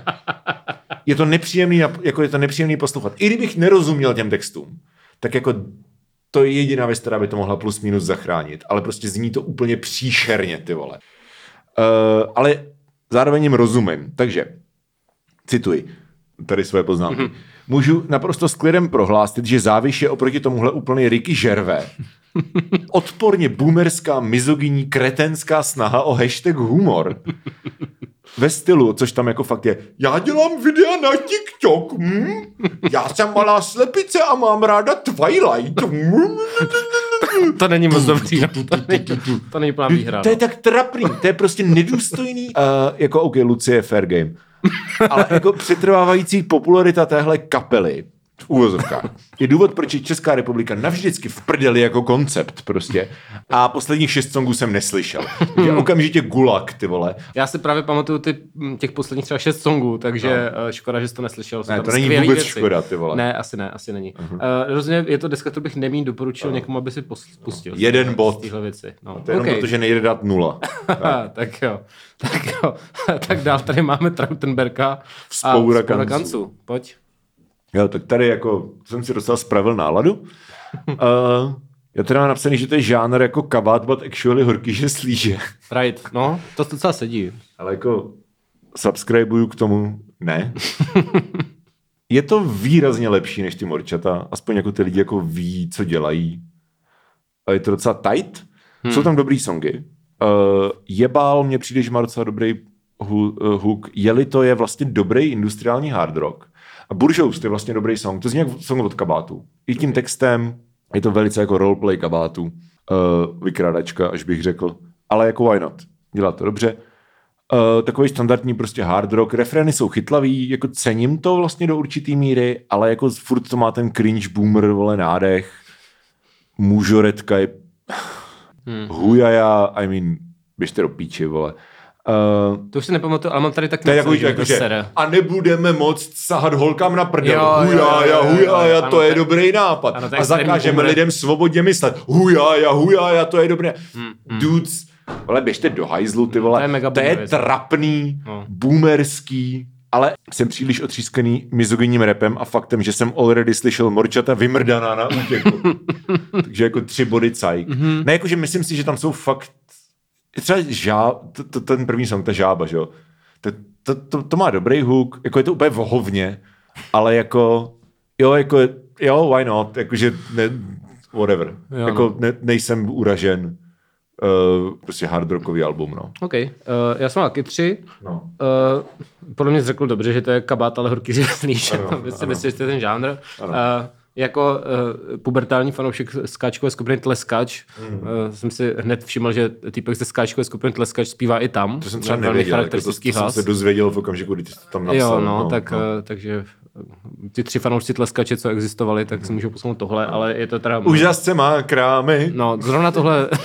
Je to nepříjemný, jako je to nepříjemný poslouchat. I kdybych nerozuměl těm textům, tak jako to je jediná věc, která by to mohla plus minus zachránit, ale prostě zní to úplně příšerně, ty vole. Uh, ale zároveň jim rozumím, takže cituji tady své poznámky. Mm-hmm. Můžu naprosto s klidem prohlásit, že záviš je oproti tomuhle úplný Ricky Žervé. Odporně boomerská, mizogyní, kretenská snaha o hashtag humor. Ve stylu, což tam jako fakt je, já dělám videa na TikTok, hm? já jsem malá slepice a mám ráda Twilight. Hm? To není moc dobrý, no. to, není, to není plná výhra. To je no. tak trapný, to je prostě nedůstojný. Uh, jako OK, Lucie je fair game. Ale jako přetrvávající popularita téhle kapely v úvozovkách je důvod, proč je Česká republika navždycky v prdeli jako koncept prostě. A posledních šest songů jsem neslyšel. Takže okamžitě gulag, ty vole. Já si právě pamatuju ty, m, těch posledních třeba šest songů, takže no. škoda, že jsi to neslyšel. Jsou Ne, to není vůbec věci. škoda, ty vole. Ne, asi ne, asi není. Uh-huh. Uh, rozhodně je to deska, kterou bych nemý doporučil někomu, aby si pustil. Jeden z- bod. Z téhle věci. No. To je jenom okay. proto, že nejde dát nula. [laughs] tak jo. Tak jo. [laughs] tak dál tady máme Trautenberga Vzpoura a Vzpoura kanců. kanců. Pojď. Jo, tak tady jako jsem si dostal spravil náladu. Uh, já teda mám napsaný, že to je žánr jako kabát, but actually horký, že slíže. Right, no, to docela sedí. Ale jako subscribuju k tomu, ne. [laughs] je to výrazně lepší než ty morčata, aspoň jako ty lidi jako ví, co dělají. A je to docela tight. Hmm. Jsou tam dobrý songy. Uh, jebál mě přijde, že má docela dobrý uh, hook. Jeli to je vlastně dobrý industriální hard rock. A Buržous to je vlastně dobrý song. To zní jak song od kabátu. I tím textem je to velice jako roleplay kabátu. Uh, vykrádačka, až bych řekl. Ale jako why not? Dělá to dobře. Uh, takový standardní prostě hard rock, refrény jsou chytlavý, jako cením to vlastně do určitý míry, ale jako furt to má ten cringe boomer, vole, nádech, mužoretka je hmm. hujaja, I mean, běžte do píči, vole. Uh, To už si nepamatuju, ale mám tady taky to je napsaný, jako, že jako to že, a nebudeme moc sahat holkám na prdel. Hujaja, ano, to je dobrý nápad. ano, a zakážeme lidem svobodně myslet. Hujaja, hujaja, to je dobré. Hmm, Dudes, ale běžte do hajzlu, ty vole. To je mega to je trapný, No. boomerský, ale jsem příliš otřískaný mizogyním repem a faktem, že jsem already slyšel morčata vymrdaná na útěku. [laughs] Takže jako tři body cajk. Mhm. Mm-hmm. Ne, jakože myslím si, že tam jsou fakt třeba žá, to, to, ten první song, ta žába, že jo. To, to, to, to, má dobrý hook, jako je to úplně vohovně, ale jako, jo, jako, jo, why not, jakože, ne, whatever. Jo, jako no. ne, nejsem uražen, uh, prostě hard rockový album, no. OK, uh, já jsem mal taky tři. no. Uh, podle mě jsi řekl dobře, že to je kabát, ale horký řezlíš. [laughs] Ano, Vy si ano. myslíte, že to je ten žánr. Uh, Ano. Jako uh, pubertální fanoušek skáčkové skupiny Tleskač mm. uh, jsem si hned všiml, že týpek ze skáčkové skupiny Tleskač zpívá i tam. To jsem třeba nevěděl, jako to, to jsem se dozvěděl v okamžiku, kdy jsi to tam napsal. Jo, no, tak, no. takže eh, ty tři fanoušci Tleskače, co existovali, tak si můžou posunout tohle, ale je to teda... Úžasce má krámy. No, zrovna tohle... [laughs]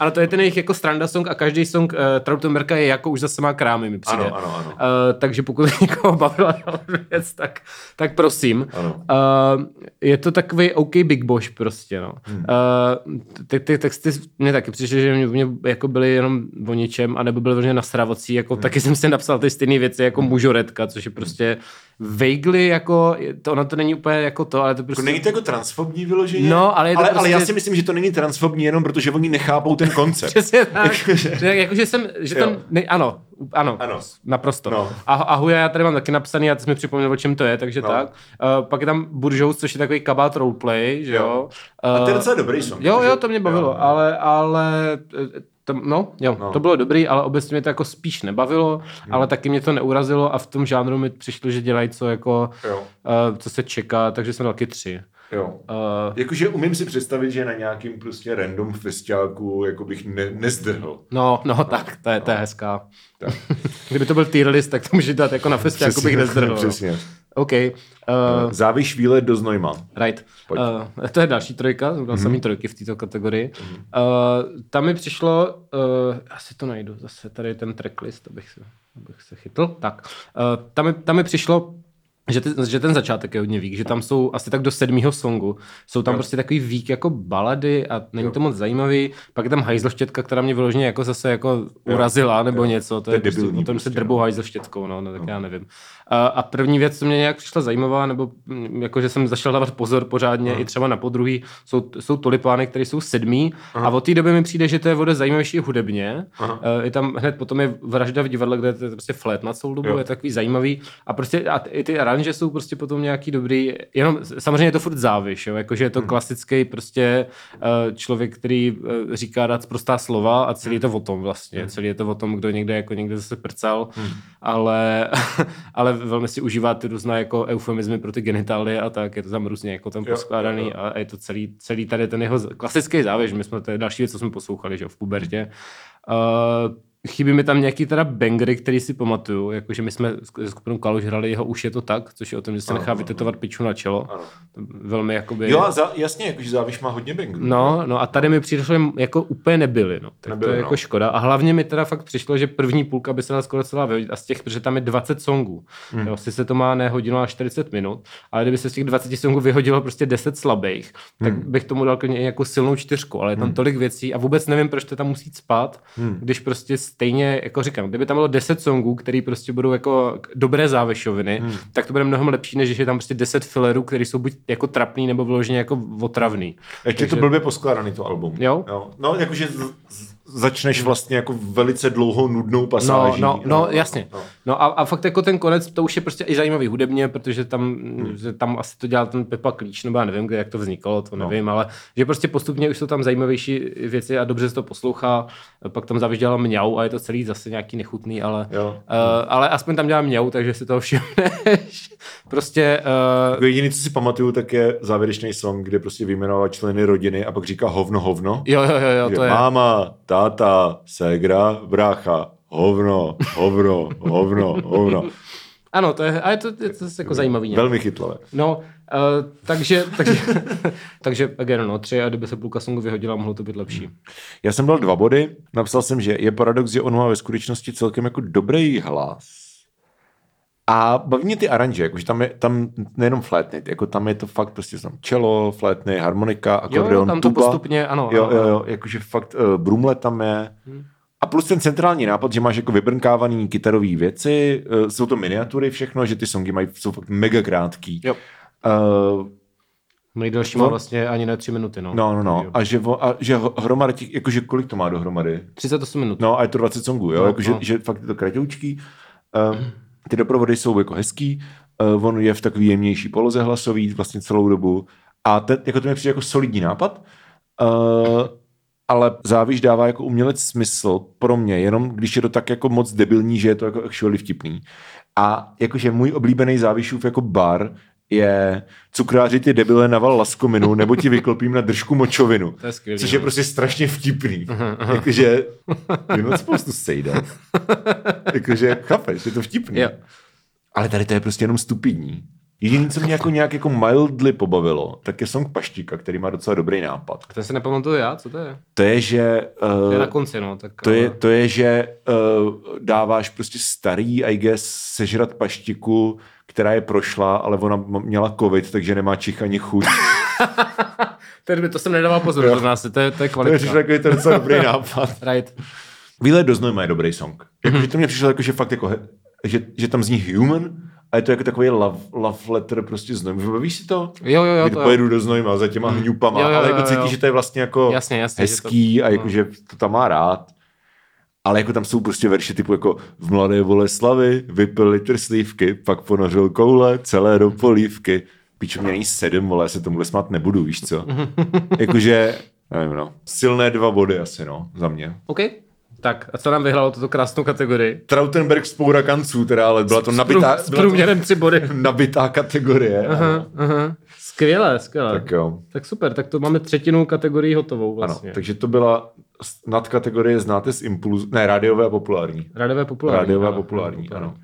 ano, to je ten jejich jako stranda song a každý song uh, Trautenberga je jako už zase má krámy, mi přijde. Ano, ano, ano. Uh, takže pokud někoho bavila tahle věc, tak, tak prosím. Ano. Uh, je to takový OK Big Bosch prostě, no. Hmm. Uh, ty, ty texty mě taky přišly, že mě, mě jako byly jenom o ničem, anebo byly vlastně nasravocí, jako hmm. taky jsem si napsal ty stejné věci jako mužoretka, což je prostě vaguely jako, to, ono to není úplně jako to, ale to prostě... Jako není to jako transfobní vyloženě? No, ale je to ale, prostě- ale já si myslím, že to není transfobní jenom protože oni nechápou ten koncept. [laughs] Přesně tak. že, jako, že jsem, že tam, Jo. ne, ano, ano, Ano. naprosto. No. A, a Huja já tady mám taky napsaný, a ty jsi mi připomněl, o čem to je, takže No. tak. Uh, pak je tam Buržous, což je takový kabát roleplay, že jo. A to je Uh, docela dobrý song. Jo, jo, to mě bavilo, jo. ale, ale eh, to, no, jo, No. to bylo dobrý, ale obecně mě to jako spíš nebavilo, Hmm. ale taky mě to neurazilo a v tom žánru mi přišlo, že dělají co jako, Jo. uh, co se čeká, takže jsem dal taky tři. Jo. Uh, Jakože umím si představit, že na nějakým prostě random festiáku jako bych ne, nezdrhl. no, no, tak, to je, to je hezká. Tak. [laughs] Kdyby to byl tier list, tak to může dát jako na festě, jako bych nezdrhl. no. Přesně. OK. Uh, Záviš výlet do Znojma. right. Pojď. Uh, to je další trojka, tam mm-hmm. samý trojky v této kategorii. Mm-hmm. Uh, tam mi přišlo, uh, asi to najdu, zase tady ten tracklist, abych se, abych se chytl. Tak, uh, tam, mi, tam mi přišlo že, ty, že ten začátek je hodně vík, že tam jsou asi tak do sedmého songu, jsou tam Jo. prostě takový vík jako balady a není Jo. to moc zajímavý, pak je tam hajzloštětka, která mě vyloženě jako zase jako urazila nebo Jo. něco, to, To je je prostě, debilní o tom se prostě, drbou no. hajzloštětkou, no, no, tak já nevím. A, a první věc, co mě nějak přišla zajímavá, nebo mm, jako, že jsem začal dávat pozor pořádně, i třeba na podruhý, jsou, jsou tulipány, které jsou sedmý a od té doby mi přijde, že to je voda zajímavější hudebně. Aha. Uh, je tam hned potom je vražda v divadle, kde je to prostě flat na celou dobu, Jo. je takový zajímavý. A prostě a i ty aranže jsou prostě potom nějaký dobrý, jenom samozřejmě je to furt záviš, jo? jakože je to Hmm. klasický prostě uh, člověk, který uh, říká rád prostá slova a celý je Hmm. to o tom vlastně, celý je to o tom, kdo někde jako někde zase prcal, ale, [laughs] ale velmi si užívá ty různé jako eufemizmy pro ty genitálie a tak, je to tam různě jako tam Jo, poskládaný jo, jo. a je to celý, celý tady ten jeho klasický závěž, my jsme, to je další věc, co jsme poslouchali, že jo, v pubertě. Uh, chybí mi tam nějaký teda bangery, který si pamatuju, jakože my jsme s skupinou Kaluš hrali jeho Už je to tak, což je o tom, že se Ano, nechá ano, vytetovat piču na čelo. Ano. Velmi jakoby... Jo, za, jasně, jakože záviš má hodně bangerů. No, no a tady mi přišlo, že jako úplně nebyly, no. Tak Nebyly, to je no. jako škoda. A hlavně mi teda fakt přišlo, že první půlka by se dala skoro celá vyhodit. A z těch, protože tam je 20 songů. Hmm. Jo, sice to má ne hodinu a 40 minut, ale kdyby se z těch 20 songů vyhodilo prostě 10 slabých, tak Hmm. bych tomu dal klidně jako silnou čtyřku, ale je tam tolik věcí a vůbec nevím, proč to tam musí spát, Hmm. když prostě stejně, jako říkám, kdyby tam bylo 10 songů, který prostě budou jako dobré závešoviny, Hmm. tak to bude mnohem lepší, než když je tam prostě 10 fillerů, který jsou buď jako trapný nebo vyloženě jako otravný. Ještě je to Takže- blbě poskládaný to album. Jo? jo. No, jakože z, z, začneš vlastně jako velice dlouhou nudnou No, pasáží. no, no, jasně. No. No a, a fakt jako ten konec, to už je prostě i zajímavý hudebně, protože tam, hmm. že tam asi to dělal ten Pepa Klíč, nebo já nevím, kde, jak to vznikalo, to No. nevím, ale že prostě postupně už jsou tam zajímavější věci a dobře se to poslouchá, pak tam zavíš dělala mňau a je to celý zase nějaký nechutný, ale, Jo. uh, ale aspoň tam dělá mňau, takže si toho všimneš. [laughs] prostě uh, Jediný, co si pamatuju, tak je závěrečný song, kde prostě vyjmenoval členy rodiny a pak říká hovno, hovno. jo, jo, jo, jo, to je. Máma, táta, ségra, brácha, hovno, hovno, hovno, hovno. Ano, to je, a je to, je to jako zajímavý. nějak. Velmi chytlavé. No, uh, takže, takže, [laughs] takže again, no, tři a kdyby se půlka songu vyhodila, mohlo to být lepší. Já jsem dal dva body, napsal jsem, že je paradox, že on má ve skutečnosti celkem jako dobrý hlas. A baví mě ty aranže, jakože tam je tam nejenom flétny, jako tam je to fakt prostě tam čelo, flétny, harmonika, Jo, akordeon, jo, tam to tuba. postupně, ano. Jo, jo, jo, jakože fakt uh, brumle tam je. A plus ten centrální nápad, že máš jako vybrnkávaný kytarový věci, uh, jsou to miniatury všechno, že ty songy mají, jsou fakt mega krátký. Jo. Uh, Nejdelší No. má vlastně ani ne tři minuty, no. no, no, no. A že, a že hromady těch, jakože kolik to má dohromady? 38 minut. No a je to 20 songů, jo, No, jakože, no. že fakt je to kratoučký. Uh, [clears throat] ty doprovody jsou jako hezký, uh, on je v takový jemnější poloze hlasový vlastně celou dobu. A ten, jako to mi přijde jako solidní nápad, uh, ale záviš dává jako umělec smysl pro mě, jenom když je to tak jako moc debilní, že je to jako actually vtipný. A jakože můj oblíbený závišův jako bar je cukráři ty debile naval laskominu, nebo ti vyklopím na držku močovinu. To je skvělý, Což je no. prostě strašně vtipný. Jakože, you're not supposed to say that. Jakože, chápeš, je to vtipný. Jo. Ale tady to je prostě jenom stupidní. Jediné, co mě jako nějak jako mildly pobavilo, tak je song Paštíka, který má docela dobrý nápad. Ten se nepamatuju já, co to je? To je, že... To je Uh, na konci, no. Tak, to je, to je, že uh, dáváš prostě starý, I guess, sežrat paštiku, která je prošla, ale ona měla covid, takže nemá čich ani chuť. [laughs] to, to jsem nedával pozor, Jo. to, nás, to, je, to je to je kvalita. takový to docela dobrý [laughs] nápad. Right. Výlet do znojma je dobrý song. Jakože to mě přišlo jako, že fakt jako, že, že tam zní human a je to jako takový love, love letter prostě znojma. Vybavíš si to? Jo, jo, jo, Kdy to jo. pojedu do znojma za těma hňupama, Jo, jo, ale jako jo, cítíš, jo. že to je vlastně jako Jasně, jasně, že hezký to- a jako, no. že to tam má rád. Ale jako tam jsou prostě verše typu jako v mladé Boleslavy vypil litr slívky, pak ponořil koule celé do polívky. Píčo, mě není sedm, vole, já se tomuhle smát nebudu, víš co? [laughs] Jakože, nevím no, silné dva body asi no, za mě. OK. Tak, a co nám vyhrálo tuto krásnou kategorii? Trautenberg spoura kanců, teda, ale byla to nabitá, S průměrem tři body. [laughs] nabitá kategorie. Ano. Aha. Skvělé, skvělé. Tak jo. tak super, tak to máme třetinu kategorii hotovou vlastně. Ano, takže to byla nadkategorie znáte z Impulzu, ne, rádiové a populární. Rádiové populární. Rádiové a ano, populární, ano.